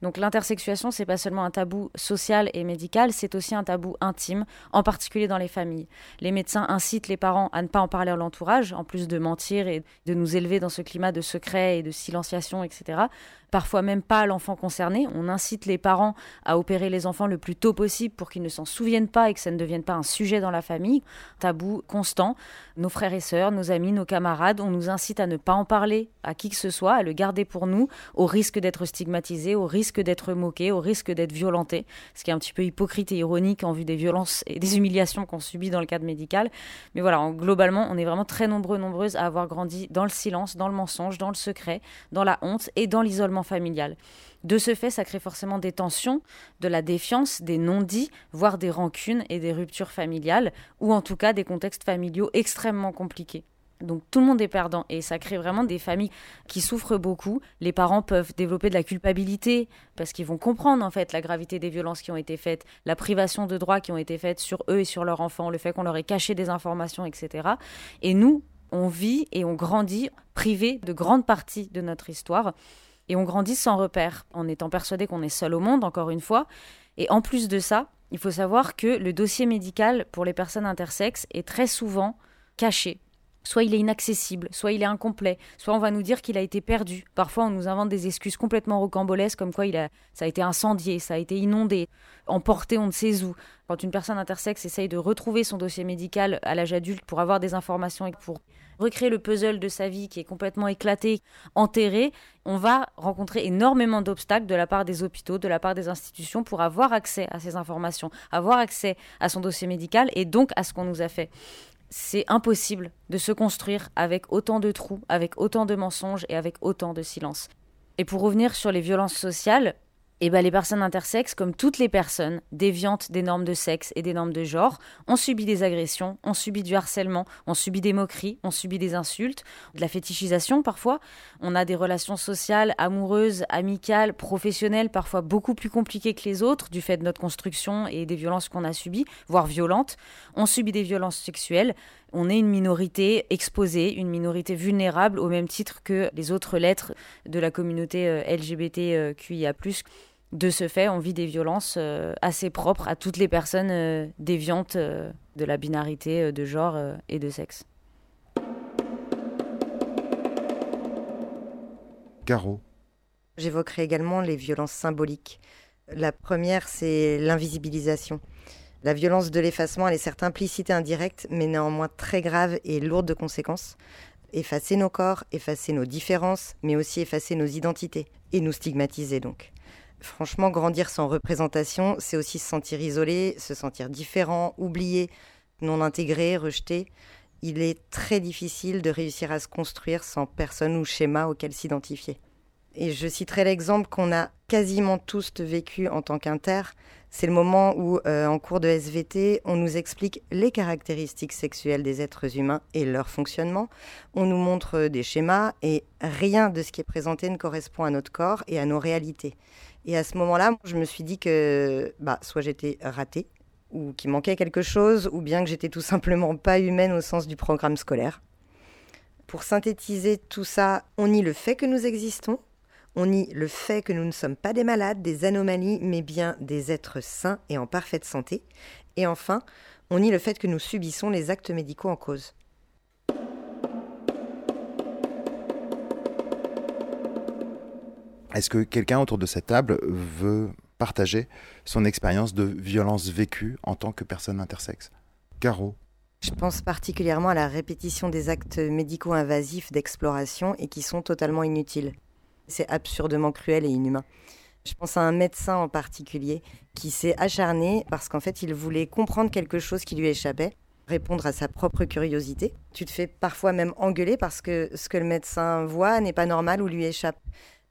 Donc l'intersexuation, c'est pas seulement un tabou social et médical, c'est aussi un tabou intime, en particulier dans les familles. Les médecins incitent les parents à ne pas en parler à l'entourage, en plus de mentir et de nous élever dans ce climat de secret et de silenciation, etc parfois même pas l'enfant concerné. On incite les parents à opérer les enfants le plus tôt possible pour qu'ils ne s'en souviennent pas et que ça ne devienne pas un sujet dans la famille. Tabou constant. Nos frères et sœurs, nos amis, nos camarades, on nous incite à ne pas en parler à qui que ce soit, à le garder pour nous, au risque d'être stigmatisé, au risque d'être moqué, au risque d'être violenté, ce qui est un petit peu hypocrite et ironique en vue des violences et des humiliations qu'on subit dans le cadre médical. Mais voilà, globalement, on est vraiment très nombreux, nombreuses à avoir grandi dans le silence, dans le mensonge, dans le secret, dans la honte et dans l'isolement familial. De ce fait, ça crée forcément des tensions, de la défiance, des non-dits, voire des rancunes et des ruptures familiales, ou en tout cas des contextes familiaux extrêmement compliqués. Donc tout le monde est perdant et ça crée vraiment des familles qui souffrent beaucoup. Les parents peuvent développer de la culpabilité parce qu'ils vont comprendre en fait la gravité des violences qui ont été faites, la privation de droits qui ont été faites sur eux et sur leurs enfants, le fait qu'on leur ait caché des informations, etc. Et nous, on vit et on grandit privés de grandes parties de notre histoire et on grandit sans repère, en étant persuadé qu'on est seul au monde, encore une fois. Et en plus de ça, il faut savoir que le dossier médical pour les personnes intersexes est très souvent caché. Soit il est inaccessible, soit il est incomplet, soit on va nous dire qu'il a été perdu. Parfois, on nous invente des excuses complètement rocambolesques, comme quoi il a, ça a été incendié, ça a été inondé, emporté on ne sait où. Quand une personne intersexe essaye de retrouver son dossier médical à l'âge adulte pour avoir des informations et pour recréer le puzzle de sa vie qui est complètement éclaté, enterré, on va rencontrer énormément d'obstacles de la part des hôpitaux, de la part des institutions pour avoir accès à ces informations, avoir accès à son dossier médical et donc à ce qu'on nous a fait. C'est impossible de se construire avec autant de trous, avec autant de mensonges et avec autant de silence. Et pour revenir sur les violences sociales, eh ben, les personnes intersexes, comme toutes les personnes déviantes des normes de sexe et des normes de genre, ont subi des agressions, ont subi du harcèlement, ont subi des moqueries, ont subi des insultes, de la fétichisation parfois. On a des relations sociales, amoureuses, amicales, professionnelles, parfois beaucoup plus compliquées que les autres du fait de notre construction et des violences qu'on a subies, voire violentes. On subit des violences sexuelles, on est une minorité exposée, une minorité vulnérable au même titre que les autres lettres de la communauté euh, LGBTQIA+. De ce fait, on vit des violences euh, assez propres à toutes les personnes euh, déviantes de la binarité de genre et de sexe. Caro. J'évoquerai également les violences symboliques. La première, c'est l'invisibilisation. La violence de l'effacement, elle est certes implicite et indirecte, mais néanmoins très grave et lourde de conséquences. Effacer nos corps, effacer nos différences, mais aussi effacer nos identités, et nous stigmatiser donc. Franchement, grandir sans représentation, c'est aussi se sentir isolé, se sentir différent, oublié, non intégré, rejeté. Il est très difficile de réussir à se construire sans personne ou schéma auquel s'identifier. Et je citerai l'exemple qu'on a quasiment tous vécu en tant qu'inter. C'est le moment où, euh, en cours de SVT, on nous explique les caractéristiques sexuelles des êtres humains et leur fonctionnement. On nous montre des schémas et rien de ce qui est présenté ne correspond à notre corps et à nos réalités. Et à ce moment-là, je me suis dit que bah, soit j'étais ratée, ou qu'il manquait quelque chose, ou bien que j'étais tout simplement pas humaine au sens du programme scolaire. Pour synthétiser tout ça, on nie le fait que nous existons, on nie le fait que nous ne sommes pas des malades, des anomalies, mais bien des êtres sains et en parfaite santé. Et enfin, on nie le fait que nous subissons les actes médicaux en cause. Est-ce que quelqu'un autour de cette table veut partager son expérience de violence vécue en tant que personne intersexe Caro je pense particulièrement à la répétition des actes médicaux invasifs d'exploration et qui sont totalement inutiles. C'est absurdement cruel et inhumain. Je pense à un médecin en particulier qui s'est acharné parce qu'en fait, il voulait comprendre quelque chose qui lui échappait, répondre à sa propre curiosité. Tu te fais parfois même engueuler parce que ce que le médecin voit n'est pas normal ou lui échappe.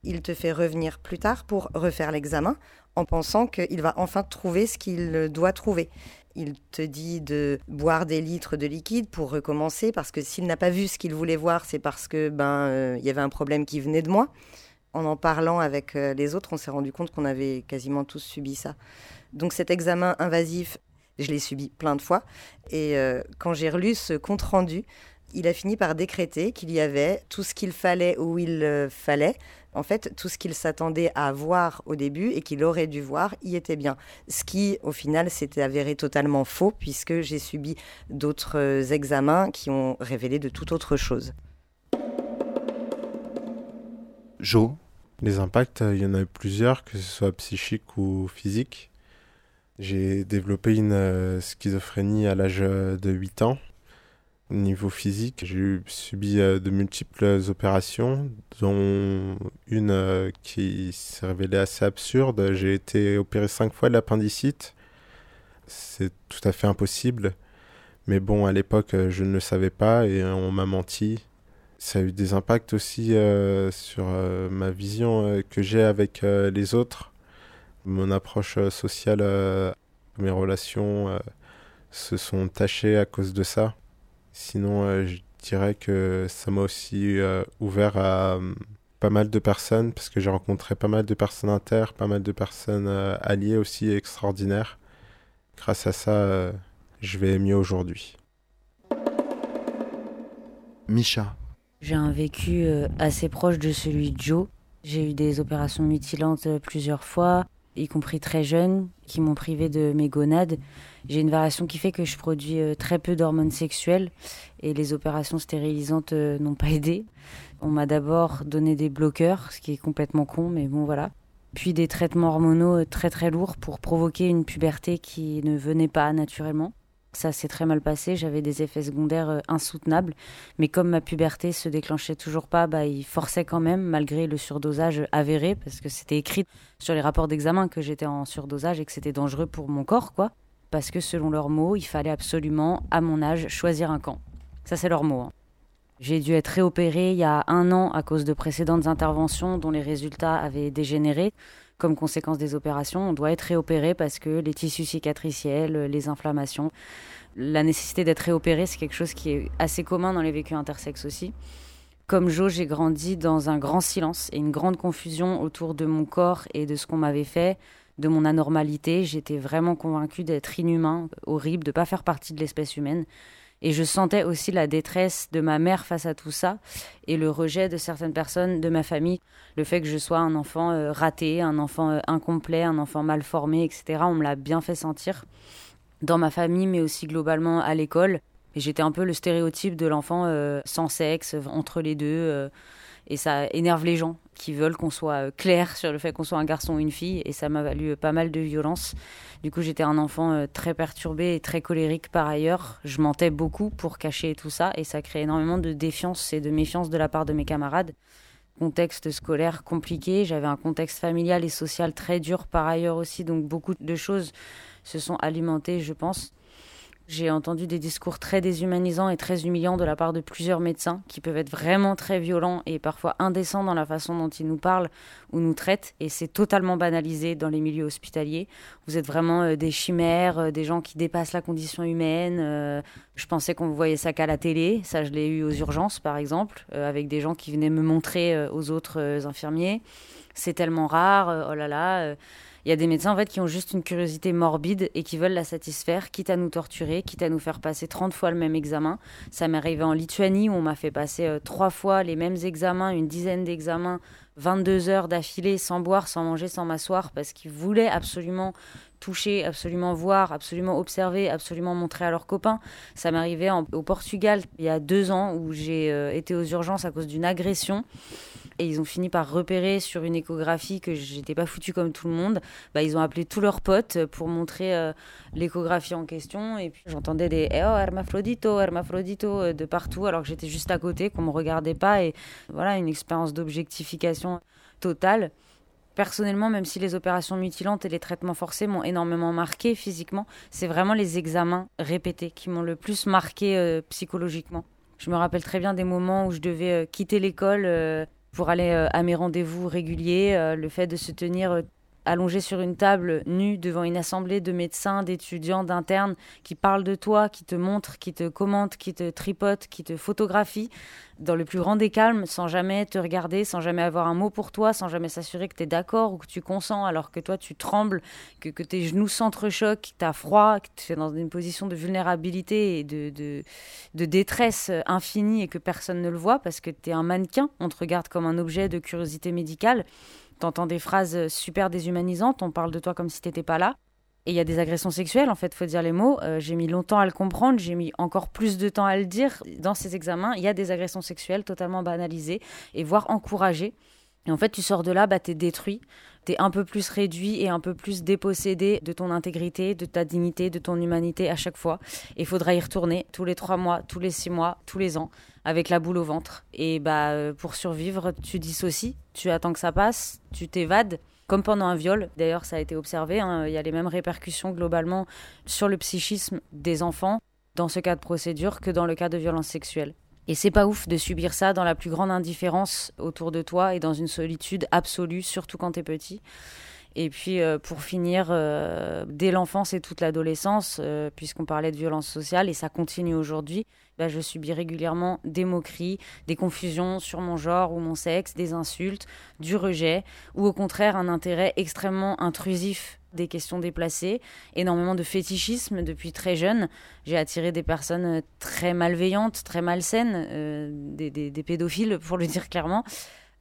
Il te fait revenir plus tard pour refaire l'examen en pensant qu'il va enfin trouver ce qu'il doit trouver. Il te dit de boire des litres de liquide pour recommencer parce que s'il n'a pas vu ce qu'il voulait voir, c'est parce que ben euh, il y avait un problème qui venait de moi en en parlant avec euh, les autres, on s'est rendu compte qu'on avait quasiment tous subi ça. Donc cet examen invasif, je l'ai subi plein de fois. Et euh, quand j'ai relu ce compte-rendu il a fini par décréter qu'il y avait tout ce qu'il fallait où il fallait. En fait, tout ce qu'il s'attendait à voir au début et qu'il aurait dû voir y était bien. Ce qui, au final, s'était avéré totalement faux puisque j'ai subi d'autres examens qui ont révélé de tout autre chose. Joe Les impacts, il y en a eu plusieurs, que ce soit psychique ou physique. J'ai développé une euh, schizophrénie à l'âge euh, de 8 ans. Au niveau physique, j'ai subi euh, de multiples opérations, dont une qui s'est révélée assez absurde. J'ai été opéré cinq fois de l'appendicite. C'est tout à fait impossible. Mais bon, à l'époque, je ne le savais pas et on m'a menti. Ça a eu des impacts aussi sur ma vision que j'ai avec les autres mon approche euh, sociale, euh, mes relations euh, se sont tachées à cause de ça. Sinon, je dirais que ça m'a aussi ouvert à pas mal de personnes, parce que j'ai rencontré pas mal de personnes inter, pas mal de personnes alliées aussi extraordinaires. Grâce à ça, je vais mieux aujourd'hui. Misha. J'ai un vécu assez proche de celui de Joe. J'ai eu des opérations mutilantes plusieurs fois y compris très jeune, qui m'ont privé de mes gonades. J'ai une variation qui fait que je produis euh, très peu d'hormones sexuelles et les opérations stérilisantes euh, n'ont pas aidé. On m'a d'abord donné des bloqueurs, ce qui est complètement con, mais bon voilà. Puis des traitements hormonaux euh, très très lourds pour provoquer une puberté qui ne venait pas naturellement. Ça s'est très mal passé, j'avais des effets secondaires euh, insoutenables. Mais comme ma puberté se déclenchait toujours pas, bah, il forçait quand même, malgré le surdosage avéré, parce que c'était écrit sur les rapports d'examen que j'étais en surdosage et que c'était dangereux pour mon corps, quoi. Parce que selon leurs mots, il fallait absolument, à mon âge, choisir un camp. Ça, c'est leurs mots. Hein. J'ai dû être réopérée il y a un an à cause de précédentes interventions dont les résultats avaient dégénéré comme conséquence des opérations. On doit être réopéré parce que les tissus cicatriciels, les inflammations, la nécessité d'être réopéré, c'est quelque chose qui est assez commun dans les vécus intersexes aussi. Comme Jo, j'ai grandi dans un grand silence et une grande confusion autour de mon corps et de ce qu'on m'avait fait, de mon anormalité. J'étais vraiment convaincue d'être inhumain, horrible, de ne pas faire partie de l'espèce humaine. Et je sentais aussi la détresse de ma mère face à tout ça et le rejet de certaines personnes de ma famille. Le fait que je sois un enfant euh, raté, un enfant euh, incomplet, un enfant mal formé, etc. On me l'a bien fait sentir dans ma famille, mais aussi globalement à l'école. J'étais un peu le stéréotype de l'enfant euh, sans sexe, entre les deux. Et ça énerve les gens qui veulent qu'on soit clair sur le fait qu'on soit un garçon ou une fille. Et ça m'a valu pas mal de violence. Du coup, j'étais un enfant euh, très perturbé et très colérique par ailleurs. Je mentais beaucoup pour cacher tout ça et ça créait énormément de défiance et de méfiance de la part de mes camarades. Contexte scolaire compliqué, j'avais un contexte familial et social très dur par ailleurs aussi, donc beaucoup de choses se sont alimentées, je pense. J'ai entendu des discours très déshumanisants et très humiliants de la part de plusieurs médecins qui peuvent être vraiment très violents et parfois indécents dans la façon dont ils nous parlent ou nous traitent. Et c'est totalement banalisé dans les milieux hospitaliers. Vous êtes vraiment euh, des chimères, euh, des gens qui dépassent la condition humaine. Euh, je pensais qu'on voyait ça qu'à la télé. Ça, je l'ai eu aux urgences, par exemple, avec des gens qui venaient me montrer aux autres infirmiers. C'est tellement rare. oh là là il y a des médecins en fait qui ont juste une curiosité morbide et qui veulent la satisfaire, quitte à nous torturer, quitte à nous faire passer 30 fois le même examen. Ça m'est arrivé en Lituanie où on m'a fait passer euh, trois fois les mêmes examens, une dizaine d'examens, 22 heures d'affilée, sans boire, sans manger, sans m'asseoir, parce qu'ils voulaient absolument toucher, absolument voir, absolument observer, absolument montrer à leurs copains. Ça m'est arrivé au Portugal il y a deux ans où j'ai euh, été aux urgences à cause d'une agression et ils ont fini par repérer sur une échographie que j'étais pas foutu comme tout le monde. Bah, ils ont appelé tous leurs potes pour montrer euh, l'échographie en question et puis j'entendais des eh oh hermaphrodito hermaphrodito euh, de partout alors que j'étais juste à côté qu'on me regardait pas et voilà une expérience d'objectification totale. Personnellement, même si les opérations mutilantes et les traitements forcés m'ont énormément marqué physiquement, c'est vraiment les examens répétés qui m'ont le plus marqué euh, psychologiquement. Je me rappelle très bien des moments où je devais quitter l'école pour aller euh, à mes rendez-vous réguliers, euh, le fait de se tenir allongé sur une table, nu, devant une assemblée de médecins, d'étudiants, d'internes, qui parlent de toi, qui te montrent, qui te commentent, qui te tripotent, qui te photographient, dans le plus grand des calmes, sans jamais te regarder, sans jamais avoir un mot pour toi, sans jamais s'assurer que tu es d'accord ou que tu consens, alors que toi tu trembles, que, que tes genoux s'entrechoquent, que tu as froid, que tu es dans une position de vulnérabilité et de, de, de détresse infinie et que personne ne le voit parce que tu es un mannequin, on te regarde comme un objet de curiosité médicale. T'entends des phrases super déshumanisantes, on parle de toi comme si t'étais pas là. Et il y a des agressions sexuelles, en fait, faut dire les mots. Euh, j'ai mis longtemps à le comprendre, j'ai mis encore plus de temps à le dire. Dans ces examens, il y a des agressions sexuelles totalement banalisées et voire encouragées. Et en fait, tu sors de là, bah, t'es détruit, t'es un peu plus réduit et un peu plus dépossédé de ton intégrité, de ta dignité, de ton humanité à chaque fois. Et il faudra y retourner tous les trois mois, tous les six mois, tous les ans, avec la boule au ventre. Et bah, euh, pour survivre, tu dissocies, tu attends que ça passe, tu t'évades comme pendant un viol. D'ailleurs, ça a été observé. Hein. il y a les mêmes répercussions globalement sur le psychisme des enfants dans ce cas de procédure que dans le cas de violence sexuelle. Et c'est pas ouf de subir ça dans la plus grande indifférence autour de toi et dans une solitude absolue, surtout quand t'es petit. Et puis euh, pour finir, euh, dès l'enfance et toute l'adolescence, puisqu'on parlait de violence sociale et ça continue aujourd'hui, bah, je subis régulièrement des moqueries, des confusions sur mon genre ou mon sexe, des insultes, du rejet, ou au contraire un intérêt extrêmement intrusif des questions déplacées, énormément de fétichisme depuis très jeune. J'ai attiré des personnes très malveillantes, très malsaines, euh, des, pédophiles pour le dire clairement.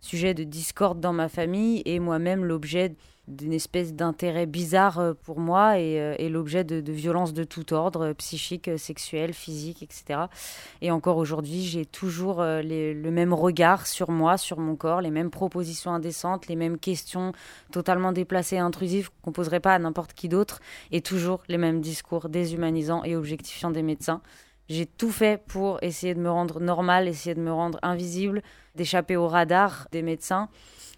Sujet de discorde dans ma famille et moi-même l'objet d'une espèce d'intérêt bizarre euh, pour moi et, euh, l'objet de, violences de tout ordre, euh, psychique, sexuelle, physique, etc. Et encore aujourd'hui, j'ai toujours le même regard sur moi, sur mon corps, les mêmes propositions indécentes, les mêmes questions totalement déplacées et intrusives qu'on poserait pas à n'importe qui d'autre, et toujours les mêmes discours déshumanisants et objectifiants des médecins. J'ai tout fait pour essayer de me rendre normal, essayer de me rendre invisible, d'échapper au radar des médecins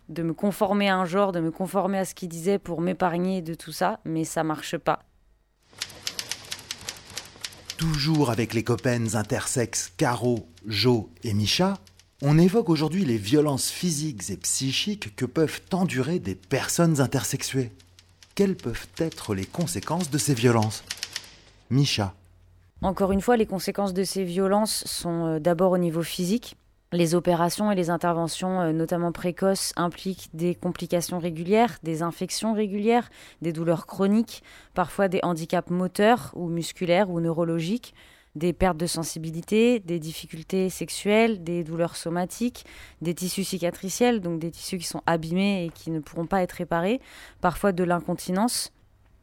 de me conformer à un genre, de me conformer à ce qu'il disait pour m'épargner de tout ça, mais ça marche pas. Toujours avec les copains intersexes Caro, Jo et Micha, on évoque aujourd'hui les violences physiques et psychiques que peuvent endurer des personnes intersexuées. Quelles peuvent être les conséquences de ces violences? Micha. Encore une fois, les conséquences de ces violences sont euh, d'abord au niveau physique. Les opérations et les interventions, euh, notamment précoces, impliquent des complications régulières, des infections régulières, des douleurs chroniques, parfois des handicaps moteurs ou musculaires ou neurologiques, des pertes de sensibilité, des difficultés sexuelles, des douleurs somatiques, des tissus cicatriciels, donc des tissus qui sont abîmés et qui ne pourront pas être réparés, parfois de l'incontinence,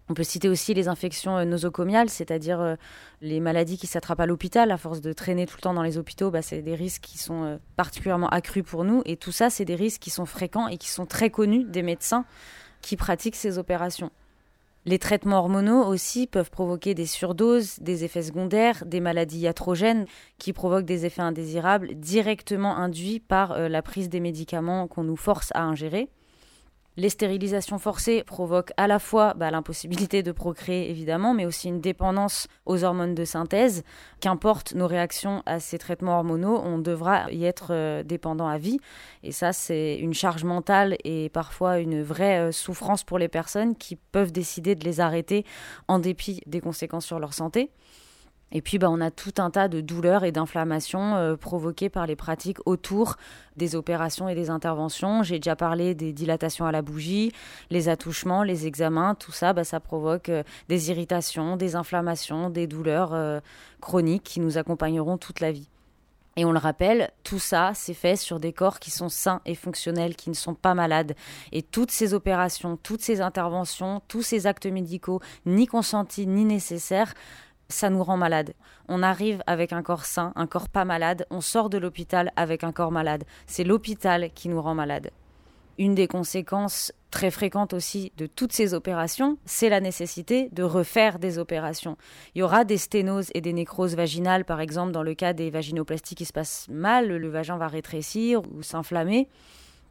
on peut citer aussi les infections euh, nosocomiales, c'est-à-dire euh, les maladies qui s'attrapent à l'hôpital. À force de traîner tout le temps dans les hôpitaux, bah, c'est des risques qui sont euh, particulièrement accrus pour nous. Et tout ça, c'est des risques qui sont fréquents et qui sont très connus des médecins qui pratiquent ces opérations. Les traitements hormonaux aussi peuvent provoquer des surdoses, des effets secondaires, des maladies iatrogènes qui provoquent des effets indésirables directement induits par la prise des médicaments qu'on nous force à ingérer. Les stérilisations forcées provoquent à la fois bah, l'impossibilité de procréer, évidemment, mais aussi une dépendance aux hormones de synthèse. Qu'importe nos réactions à ces traitements hormonaux, on devra y être euh, dépendant à vie. Et ça, c'est une charge mentale et parfois une vraie euh, souffrance pour les personnes qui peuvent décider de les arrêter en dépit des conséquences sur leur santé. Et puis, bah, on a tout un tas de douleurs et d'inflammations euh, provoquées par les pratiques autour des opérations et des interventions. J'ai déjà parlé des dilatations à la bougie, les attouchements, les examens, tout ça, bah, ça provoque euh, des irritations, des inflammations, des douleurs euh, chroniques qui nous accompagneront toute la vie. Et on le rappelle, tout ça, c'est fait sur des corps qui sont sains et fonctionnels, qui ne sont pas malades. Et toutes ces opérations, toutes ces interventions, tous ces actes médicaux, ni consentis ni nécessaires, ça nous rend malade. On arrive avec un corps sain, un corps pas malade, on sort de l'hôpital avec un corps malade. C'est l'hôpital qui nous rend malade. Une des conséquences très fréquentes aussi de toutes ces opérations, c'est la nécessité de refaire des opérations. Il y aura des sténoses et des nécroses vaginales, par exemple, dans le cas des vaginoplasties qui se passent mal, le vagin va rétrécir ou s'inflammer.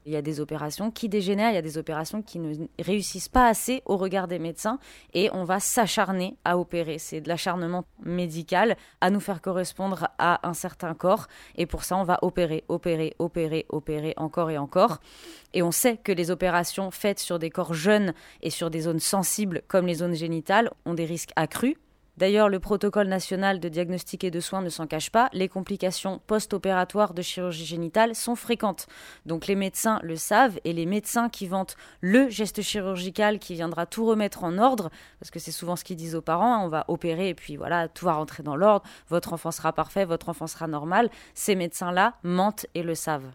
Il y a des opérations qui dégénèrent, il y a des opérations qui ne réussissent pas assez au regard des médecins et on va s'acharner à opérer. C'est de l'acharnement médical à nous faire correspondre à un certain corps et pour ça on va opérer, opérer, opérer, opérer encore et encore. Et on sait que les opérations faites sur des corps jeunes et sur des zones sensibles comme les zones génitales ont des risques accrus D'ailleurs, le protocole national de diagnostic et de soins ne s'en cache pas. Les complications post-opératoires de chirurgie génitale sont fréquentes. Donc les médecins le savent et les médecins qui vantent le geste chirurgical qui viendra tout remettre en ordre, parce que c'est souvent ce qu'ils disent aux parents, hein, on va opérer et puis voilà, tout va rentrer dans l'ordre, votre enfant sera parfait, votre enfant sera normal. Ces médecins-là mentent et le savent.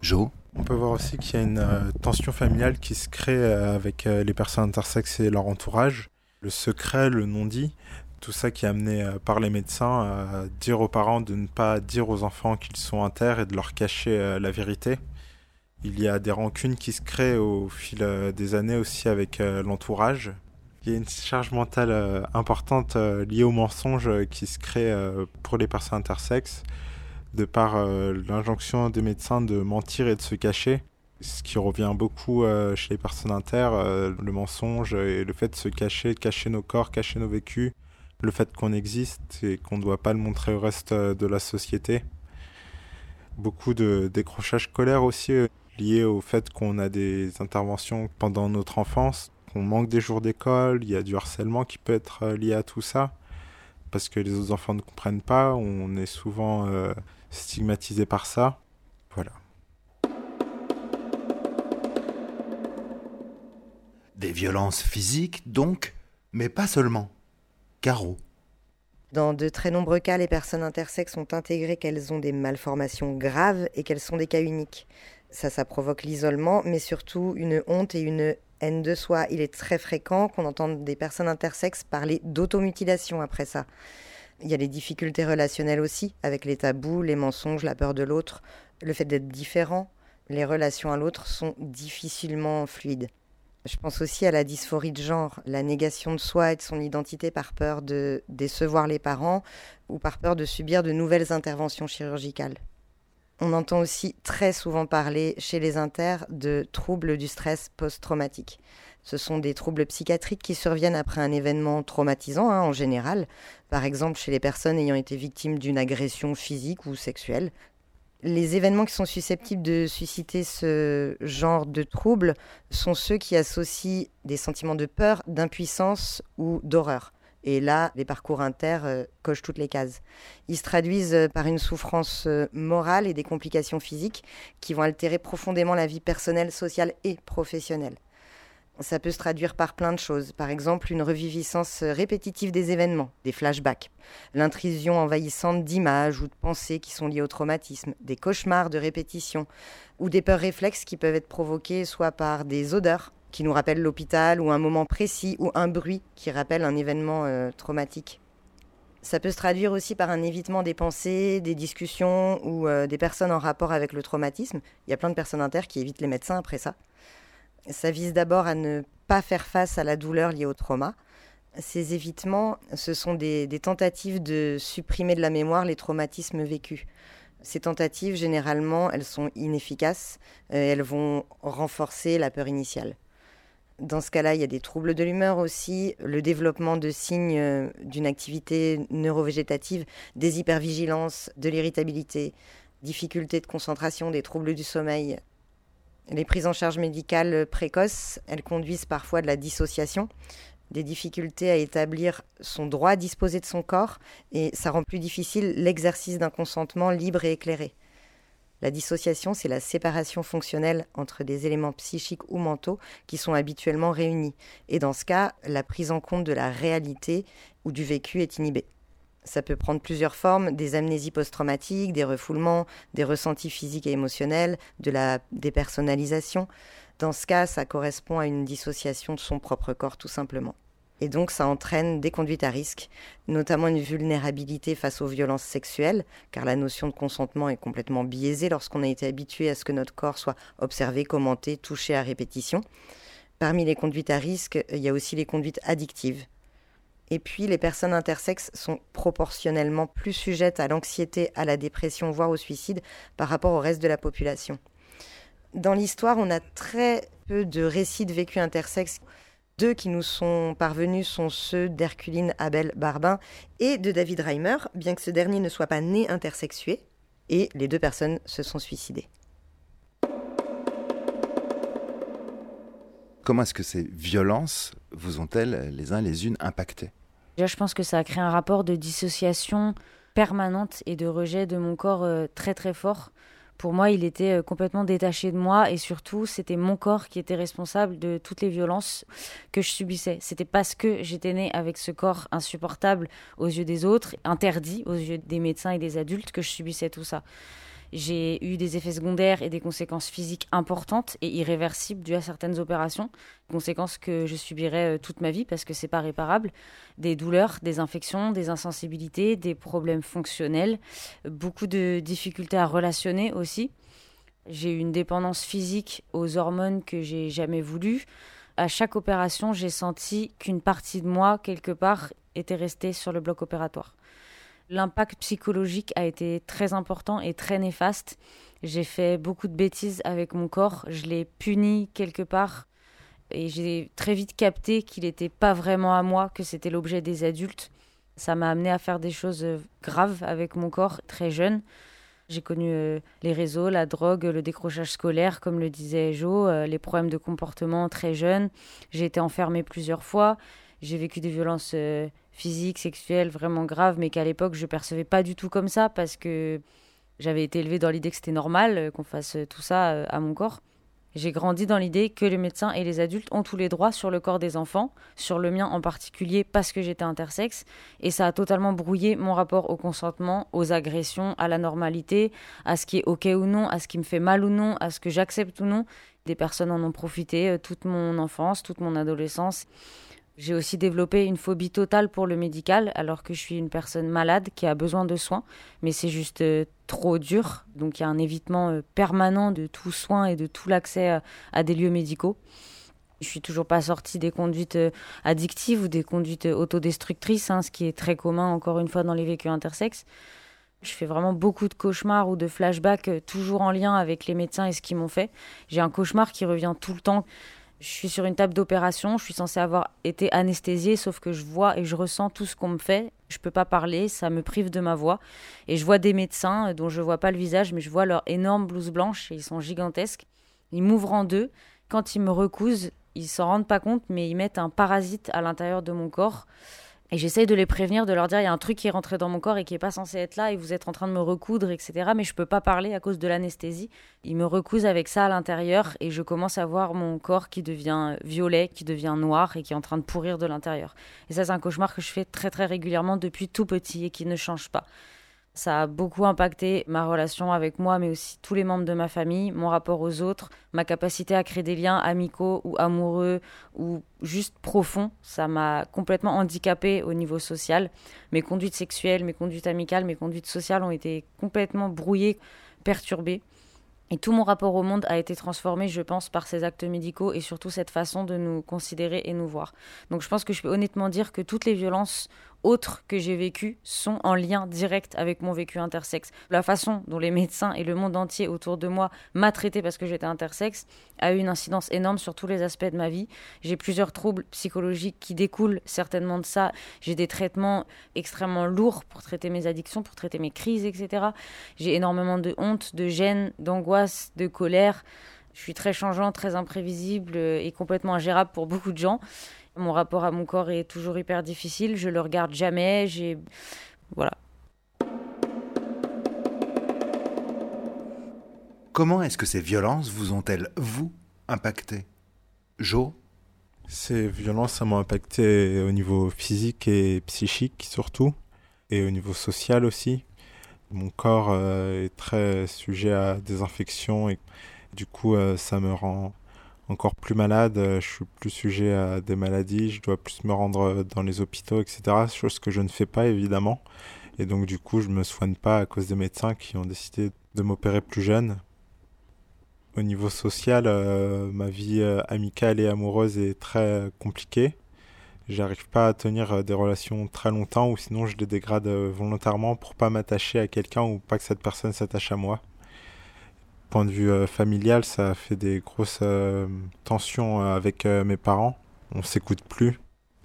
Joe on peut voir aussi qu'il y a une euh, tension familiale qui se crée euh, avec euh, les personnes intersexes et leur entourage le secret, le non-dit, tout ça qui est amené euh, par les médecins à dire aux parents de ne pas dire aux enfants qu'ils sont inter et de leur cacher euh, la vérité. Il y a des rancunes qui se créent au fil euh, des années aussi avec l'entourage. Il y a une charge mentale importante liée au mensonge qui se crée pour les personnes intersexes, de par l'injonction des médecins de mentir et de se cacher ce qui revient beaucoup euh, chez les personnes inter, euh, le mensonge et le fait de se cacher, cacher nos corps, cacher nos vécus, le fait qu'on existe et qu'on ne doit pas le montrer au reste euh, de la société. Beaucoup de décrochage scolaire aussi lié au fait qu'on a des interventions pendant notre enfance, qu'on manque des jours d'école, il y a du harcèlement qui peut être lié à tout ça, parce que les autres enfants ne comprennent pas, on est souvent stigmatisé par ça. Voilà. Des violences physiques, donc, mais pas seulement. Caro. Dans de très nombreux cas, les personnes intersexes ont intégré qu'elles ont des malformations graves et qu'elles sont des cas uniques. Ça, ça provoque l'isolement, mais surtout une honte et une haine de soi. Il est très fréquent qu'on entende des personnes intersexes parler d'automutilation après ça. Il y a les difficultés relationnelles aussi, avec les tabous, les mensonges, la peur de l'autre, le fait d'être différent. Les relations à l'autre sont difficilement fluides. Je pense aussi à la dysphorie de genre, la négation de soi et de son identité par peur de décevoir les parents ou par peur de subir de nouvelles interventions chirurgicales. On entend aussi très souvent parler chez les inters de troubles du stress post-traumatique. Ce sont des troubles psychiatriques qui surviennent après un événement traumatisant hein, en général, par exemple chez les personnes ayant été victimes d'une agression physique ou sexuelle, les événements qui sont susceptibles de susciter ce genre de troubles sont ceux qui associent des sentiments de peur, d'impuissance ou d'horreur. Et là, les parcours inter euh, cochent toutes les cases. Ils se traduisent euh, par une souffrance euh, morale et des complications physiques qui vont altérer profondément la vie personnelle, sociale et professionnelle. Ça peut se traduire par plein de choses. Par exemple, une reviviscence répétitive des événements, des flashbacks, l'intrusion envahissante d'images ou de pensées qui sont liées au traumatisme, des cauchemars de répétition, ou des peurs réflexes qui peuvent être provoquées soit par des odeurs qui nous rappellent l'hôpital ou un moment précis ou un bruit qui rappelle un événement euh, traumatique. Ça peut se traduire aussi par un évitement des pensées, des discussions ou euh, des personnes en rapport avec le traumatisme. Il y a plein de personnes inter qui évitent les médecins après ça. Ça vise d'abord à ne pas faire face à la douleur liée au trauma. Ces évitements, ce sont des, tentatives de supprimer de la mémoire les traumatismes vécus. Ces tentatives, généralement, elles sont inefficaces, euh, elles vont renforcer la peur initiale. Dans ce cas-là, il y a des troubles de l'humeur aussi, le développement de signes euh, d'une activité neurovégétative, des hypervigilances, de l'irritabilité, difficultés de concentration, des troubles du sommeil, les prises en charge médicales précoces, elles conduisent parfois de la dissociation, des difficultés à établir son droit à disposer de son corps, et ça rend plus difficile l'exercice d'un consentement libre et éclairé. La dissociation, c'est la séparation fonctionnelle entre des éléments psychiques ou mentaux qui sont habituellement réunis. Et dans ce cas, la prise en compte de la réalité ou du vécu est inhibée. Ça peut prendre plusieurs formes, des amnésies post-traumatiques, des refoulements, des ressentis physiques et émotionnels, de la dépersonnalisation. Dans ce cas, ça correspond à une dissociation de son propre corps tout simplement. Et donc ça entraîne des conduites à risque, notamment une vulnérabilité face aux violences sexuelles, car la notion de consentement est complètement biaisée lorsqu'on a été habitué à ce que notre corps soit observé, commenté, touché à répétition. Parmi les conduites à risque, il y a aussi les conduites addictives, Et puis les personnes intersexes sont proportionnellement plus sujettes à l'anxiété, à la dépression, voire au suicide par rapport au reste de la population. Dans l'histoire, on a très peu de récits de vécu intersexes. Deux qui nous sont parvenus sont ceux d'Herculine Abel Barbin et de David Reimer, bien que ce dernier ne soit pas né intersexué, et les deux personnes se sont suicidées. Comment est-ce que ces violences vous ont-elles les uns les unes impacté je pense que ça a créé un rapport de dissociation permanente et de rejet de mon corps euh, très très fort. Pour moi, il était euh, complètement détaché de moi et surtout, c'était mon corps qui était responsable de toutes les violences que je subissais. C'était parce que j'étais née avec ce corps insupportable aux yeux des autres, interdit aux yeux des médecins et des adultes que je subissais tout ça. J'ai eu des effets secondaires et des conséquences physiques importantes et irréversibles dues à certaines opérations, conséquences que je subirai euh, toute ma vie parce que c'est pas réparable, des douleurs, des infections, des insensibilités, des problèmes fonctionnels, beaucoup de difficultés à relationner aussi. J'ai eu une dépendance physique aux hormones que j'ai jamais voulu. À chaque opération, j'ai senti qu'une partie de moi quelque part était restée sur le bloc opératoire. L'impact psychologique a été très important et très néfaste. J'ai fait beaucoup de bêtises avec mon corps, je l'ai puni quelque part et j'ai très vite capté qu'il n'était pas vraiment à moi, que c'était l'objet des adultes. Ça m'a amené à faire des choses graves avec mon corps très jeune. J'ai connu euh, les réseaux, la drogue, le décrochage scolaire, comme le disait Jo, euh, les problèmes de comportement très jeune. J'ai été enfermée plusieurs fois. J'ai vécu des violences euh, physique, sexuelle vraiment grave, mais qu'à l'époque je percevais pas du tout comme ça parce que j'avais été élevée dans l'idée que c'était normal euh, qu'on fasse euh, tout ça à mon corps. J'ai grandi dans l'idée que les médecins et les adultes ont tous les droits sur le corps des enfants, sur le mien en particulier parce que j'étais intersexe, et ça a totalement brouillé mon rapport au consentement, aux agressions, à la normalité, à ce qui est ok ou non, à ce qui me fait mal ou non, à ce que j'accepte ou non. Des personnes en ont profité toute mon enfance, toute mon adolescence. J'ai aussi développé une phobie totale pour le médical, alors que je suis une personne malade qui a besoin de soins, mais c'est juste euh, trop dur. Donc il y a un évitement euh, permanent de tout soin et de tout l'accès à, à, des lieux médicaux. Je suis toujours pas sortie des conduites euh, addictives ou des conduites autodestructrices, hein, ce qui est très commun encore une fois dans les vécus intersexes. Je fais vraiment beaucoup de cauchemars ou de flashbacks, toujours en lien avec les médecins et ce qu'ils m'ont fait. J'ai un cauchemar qui revient tout le temps je suis sur une table d'opération, je suis censée avoir été anesthésiée, sauf que je vois et je ressens tout ce qu'on me fait. Je peux pas parler, ça me prive de ma voix. Et je vois des médecins euh, dont je vois pas le visage, mais je vois leur énorme blouse blanche et ils sont gigantesques. Ils m'ouvrent en deux. Quand ils me recousent, ils s'en rendent pas compte, mais ils mettent un parasite à l'intérieur de mon corps. Et j'essaye de les prévenir, de leur dire il y a un truc qui est rentré dans mon corps et qui n'est pas censé être là et vous êtes en train de me recoudre, etc. Mais je peux pas parler à cause de l'anesthésie. Ils me recousent avec ça à l'intérieur et je commence à voir mon corps qui devient violet, qui devient noir et qui est en train de pourrir de l'intérieur. Et ça, c'est un cauchemar que je fais très très régulièrement depuis tout petit et qui ne change pas. Ça a beaucoup impacté ma relation avec moi, mais aussi tous les membres de ma famille, mon rapport aux autres, ma capacité à créer des liens amicaux ou amoureux ou juste profonds. Ça m'a complètement handicapé au niveau social. Mes conduites sexuelles, mes conduites amicales, mes conduites sociales ont été complètement brouillées, perturbées. Et tout mon rapport au monde a été transformé, je pense, par ces actes médicaux et surtout cette façon de nous considérer et nous voir. Donc je pense que je peux honnêtement dire que toutes les violences autres que j'ai vécues sont en lien direct avec mon vécu intersexe. La façon dont les médecins et le monde entier autour de moi m'a traité parce que j'étais intersexe a eu une incidence énorme sur tous les aspects de ma vie. J'ai plusieurs troubles psychologiques qui découlent certainement de ça. J'ai des traitements extrêmement lourds pour traiter mes addictions, pour traiter mes crises, etc. J'ai énormément de honte, de gêne, d'angoisse, de colère. Je suis très changeant, très imprévisible et complètement ingérable pour beaucoup de gens. Mon rapport à mon corps est toujours hyper difficile. Je le regarde jamais. J'ai. Voilà. Comment est-ce que ces violences vous ont-elles, vous, impacté Jo? Ces violences, ça m'a impacté au niveau physique et psychique surtout, et au niveau social aussi. Mon corps euh, est très sujet à des infections et du coup, euh, ça me rend encore plus malade, euh, je suis plus sujet à des maladies, je dois plus me rendre euh, dans les hôpitaux, etc. Chose que je ne fais pas évidemment. Et donc du coup, je me soigne pas à cause des médecins qui ont décidé de m'opérer plus jeune. Au niveau social, euh, ma vie amicale et amoureuse est très compliquée. J'arrive pas à tenir des relations très longtemps ou sinon je les dégrade volontairement pour pas m'attacher à quelqu'un ou pas que cette personne s'attache à moi. Point de vue familial, ça fait des grosses tensions avec mes parents. On s'écoute plus.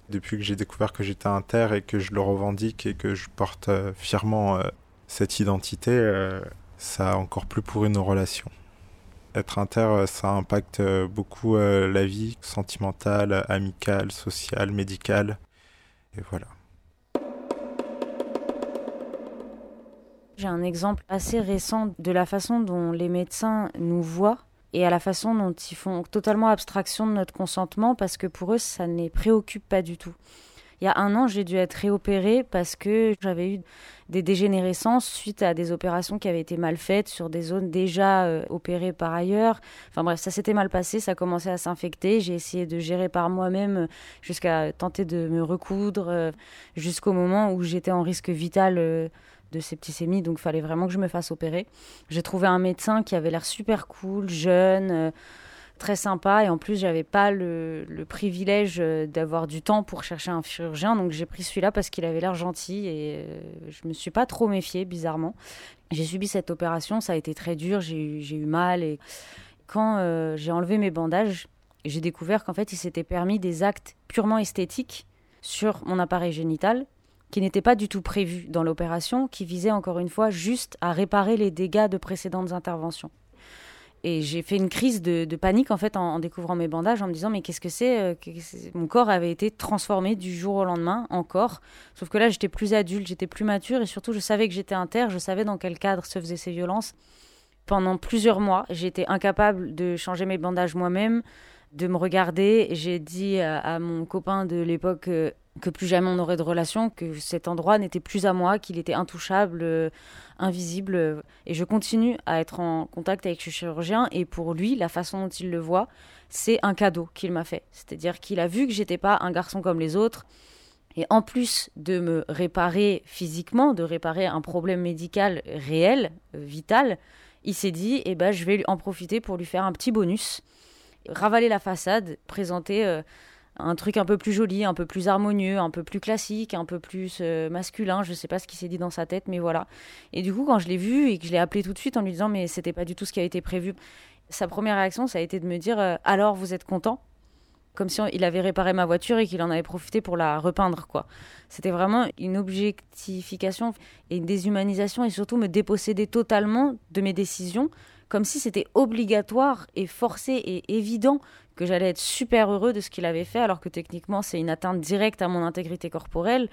Depuis que j'ai découvert que j'étais inter et que je le revendique et que je porte fièrement cette identité, ça a encore plus pourri nos relations. Être inter, euh, ça impacte euh, beaucoup euh, la vie sentimentale, amicale, sociale, médicale. Et voilà. J'ai un exemple assez récent de la façon dont les médecins nous voient et à la façon dont ils font totalement abstraction de notre consentement parce que pour eux, ça ne les préoccupe pas du tout. Il y a un an, j'ai dû être réopérée parce que j'avais eu des dégénérescences suite à des opérations qui avaient été mal faites sur des zones déjà euh, opérées par ailleurs. Enfin bref, ça s'était mal passé, ça commençait à s'infecter. J'ai essayé de gérer par moi-même euh, jusqu'à tenter de me recoudre euh, jusqu'au moment où j'étais en risque vital de septicémie, donc fallait vraiment que je me fasse opérer. J'ai trouvé un médecin qui avait l'air super cool, jeune très sympa. Et en plus, j'avais pas le, privilège euh, d'avoir du temps pour chercher un chirurgien. Donc j'ai pris celui-là parce qu'il avait l'air gentil et euh, je me suis pas trop méfiée, bizarrement. J'ai subi cette opération, ça a été très dur, j'ai eu, mal. Et quand euh, j'ai enlevé mes bandages, j'ai découvert qu'en fait, il s'était permis des actes purement esthétiques sur mon appareil génital qui n'étaient pas du tout prévus dans l'opération, qui visait encore une fois juste à réparer les dégâts de précédentes interventions. Et j'ai fait une crise de, panique en fait en, découvrant mes bandages, en me disant mais qu'est-ce que c'est euh, Mon corps avait été transformé du jour au lendemain encore. Sauf que là j'étais plus adulte, j'étais plus mature et surtout je savais que j'étais inter, je savais dans quel cadre se faisaient ces violences. Pendant plusieurs mois, j'étais incapable de changer mes bandages moi-même, de me regarder. J'ai dit à, mon copain de l'époque euh, que plus jamais on n'aurait de relation, que cet endroit n'était plus à moi, qu'il était intouchable, euh, invisible. Et je continue à être en contact avec ce chirurgien. Et pour lui, la façon dont il le voit, c'est un cadeau qu'il m'a fait. C'est-à-dire qu'il a vu que j'étais pas un garçon comme les autres. Et en plus de me réparer physiquement, de réparer un problème médical réel, vital, il s'est dit, eh ben, je vais en profiter pour lui faire un petit bonus, ravaler la façade, présenter euh, un truc un peu plus joli, un peu plus harmonieux, un peu plus classique, un peu plus euh, masculin. Je sais pas ce qui s'est dit dans sa tête, mais voilà. Et du coup, quand je l'ai vu et que je l'ai appelé tout de suite en lui disant mais c'était pas du tout ce qui a été prévu, sa première réaction ça a été de me dire euh, alors vous êtes content? Comme si il avait réparé ma voiture et qu'il en avait profité pour la repeindre quoi. C'était vraiment une objectification et une déshumanisation et surtout me déposséder totalement de mes décisions comme si c'était obligatoire et forcé et évident que j'allais être super heureux de ce qu'il avait fait, alors que techniquement c'est une atteinte directe à mon intégrité corporelle,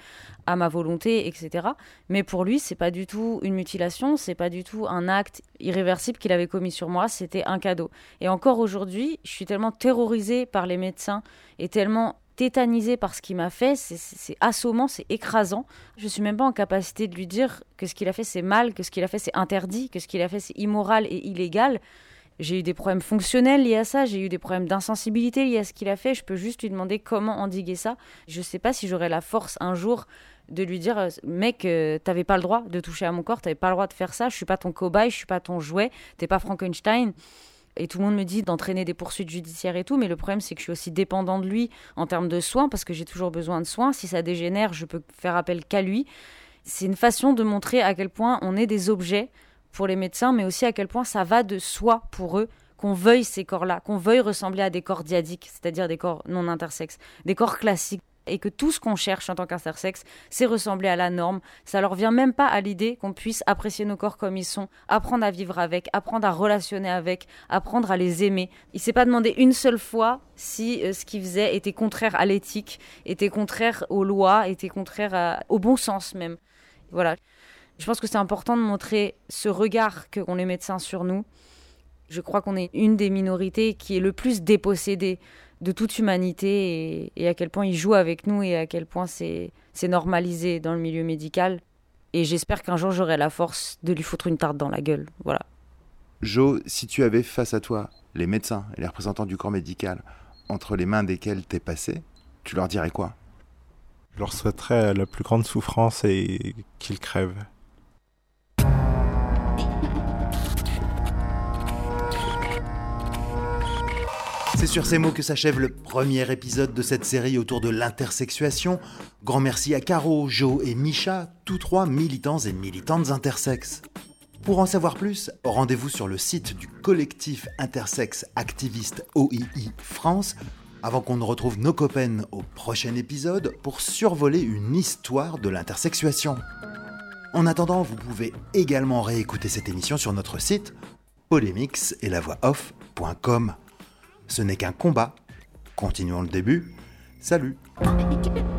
à ma volonté, etc. Mais pour lui, c'est pas du tout une mutilation, c'est pas du tout un acte irréversible qu'il avait commis sur moi, c'était un cadeau. Et encore aujourd'hui, je suis tellement terrorisée par les médecins et tellement tétanisé par ce qu'il m'a fait, c'est assommant, c'est écrasant. Je suis même pas en capacité de lui dire que ce qu'il a fait c'est mal, que ce qu'il a fait c'est interdit, que ce qu'il a fait c'est immoral et illégal. J'ai eu des problèmes fonctionnels liés à ça, j'ai eu des problèmes d'insensibilité liés à ce qu'il a fait. Je peux juste lui demander comment endiguer ça. Je sais pas si j'aurai la force un jour de lui dire mec euh, t'avais pas le droit de toucher à mon corps t'avais pas le droit de faire ça je suis pas ton cobaye je suis pas ton jouet t'es pas Frankenstein et tout le monde me dit d'entraîner des poursuites judiciaires et tout, mais le problème c'est que je suis aussi dépendant de lui en termes de soins parce que j'ai toujours besoin de soins. Si ça dégénère, je peux faire appel qu'à lui. C'est une façon de montrer à quel point on est des objets pour les médecins, mais aussi à quel point ça va de soi pour eux qu'on veuille ces corps-là, qu'on veuille ressembler à des corps diadiques, c'est-à-dire des corps non intersexes, des corps classiques et que tout ce qu'on cherche en tant qu'intersexe, c'est ressembler à la norme. Ça leur vient même pas à l'idée qu'on puisse apprécier nos corps comme ils sont, apprendre à vivre avec, apprendre à relationner avec, apprendre à les aimer. Il s'est pas demandé une seule fois si euh, ce qu'il faisait était contraire à l'éthique, était contraire aux lois, était contraire au bon sens même. Voilà. Je pense que c'est important de montrer ce regard qu'ont les médecins sur nous. Je crois qu'on est une des minorités qui est le plus dépossédée de toute humanité et, à quel point il joue avec nous et à quel point c'est normalisé dans le milieu médical. Et j'espère qu'un jour j'aurai la force de lui foutre une tarte dans la gueule. Voilà. Jo, si tu avais face à toi les médecins et les représentants du corps médical entre les mains desquels t'es passé, tu leur dirais quoi? Je leur souhaiterais la plus grande souffrance et qu'ils crèvent. C'est sur ces mots que s'achève le premier épisode de cette série autour de l'intersexuation. Grand merci à Caro, Jo et Micha, tous trois militants et militantes intersexes. Pour en savoir plus, rendez-vous sur le site du collectif intersexe activiste OII France avant qu'on ne retrouve nos copains au prochain épisode pour survoler une histoire de l'intersexuation. En attendant, vous pouvez également réécouter cette émission sur notre site polémix et la voix off.com. Ce n'est qu'un combat. Continuons le début. Salut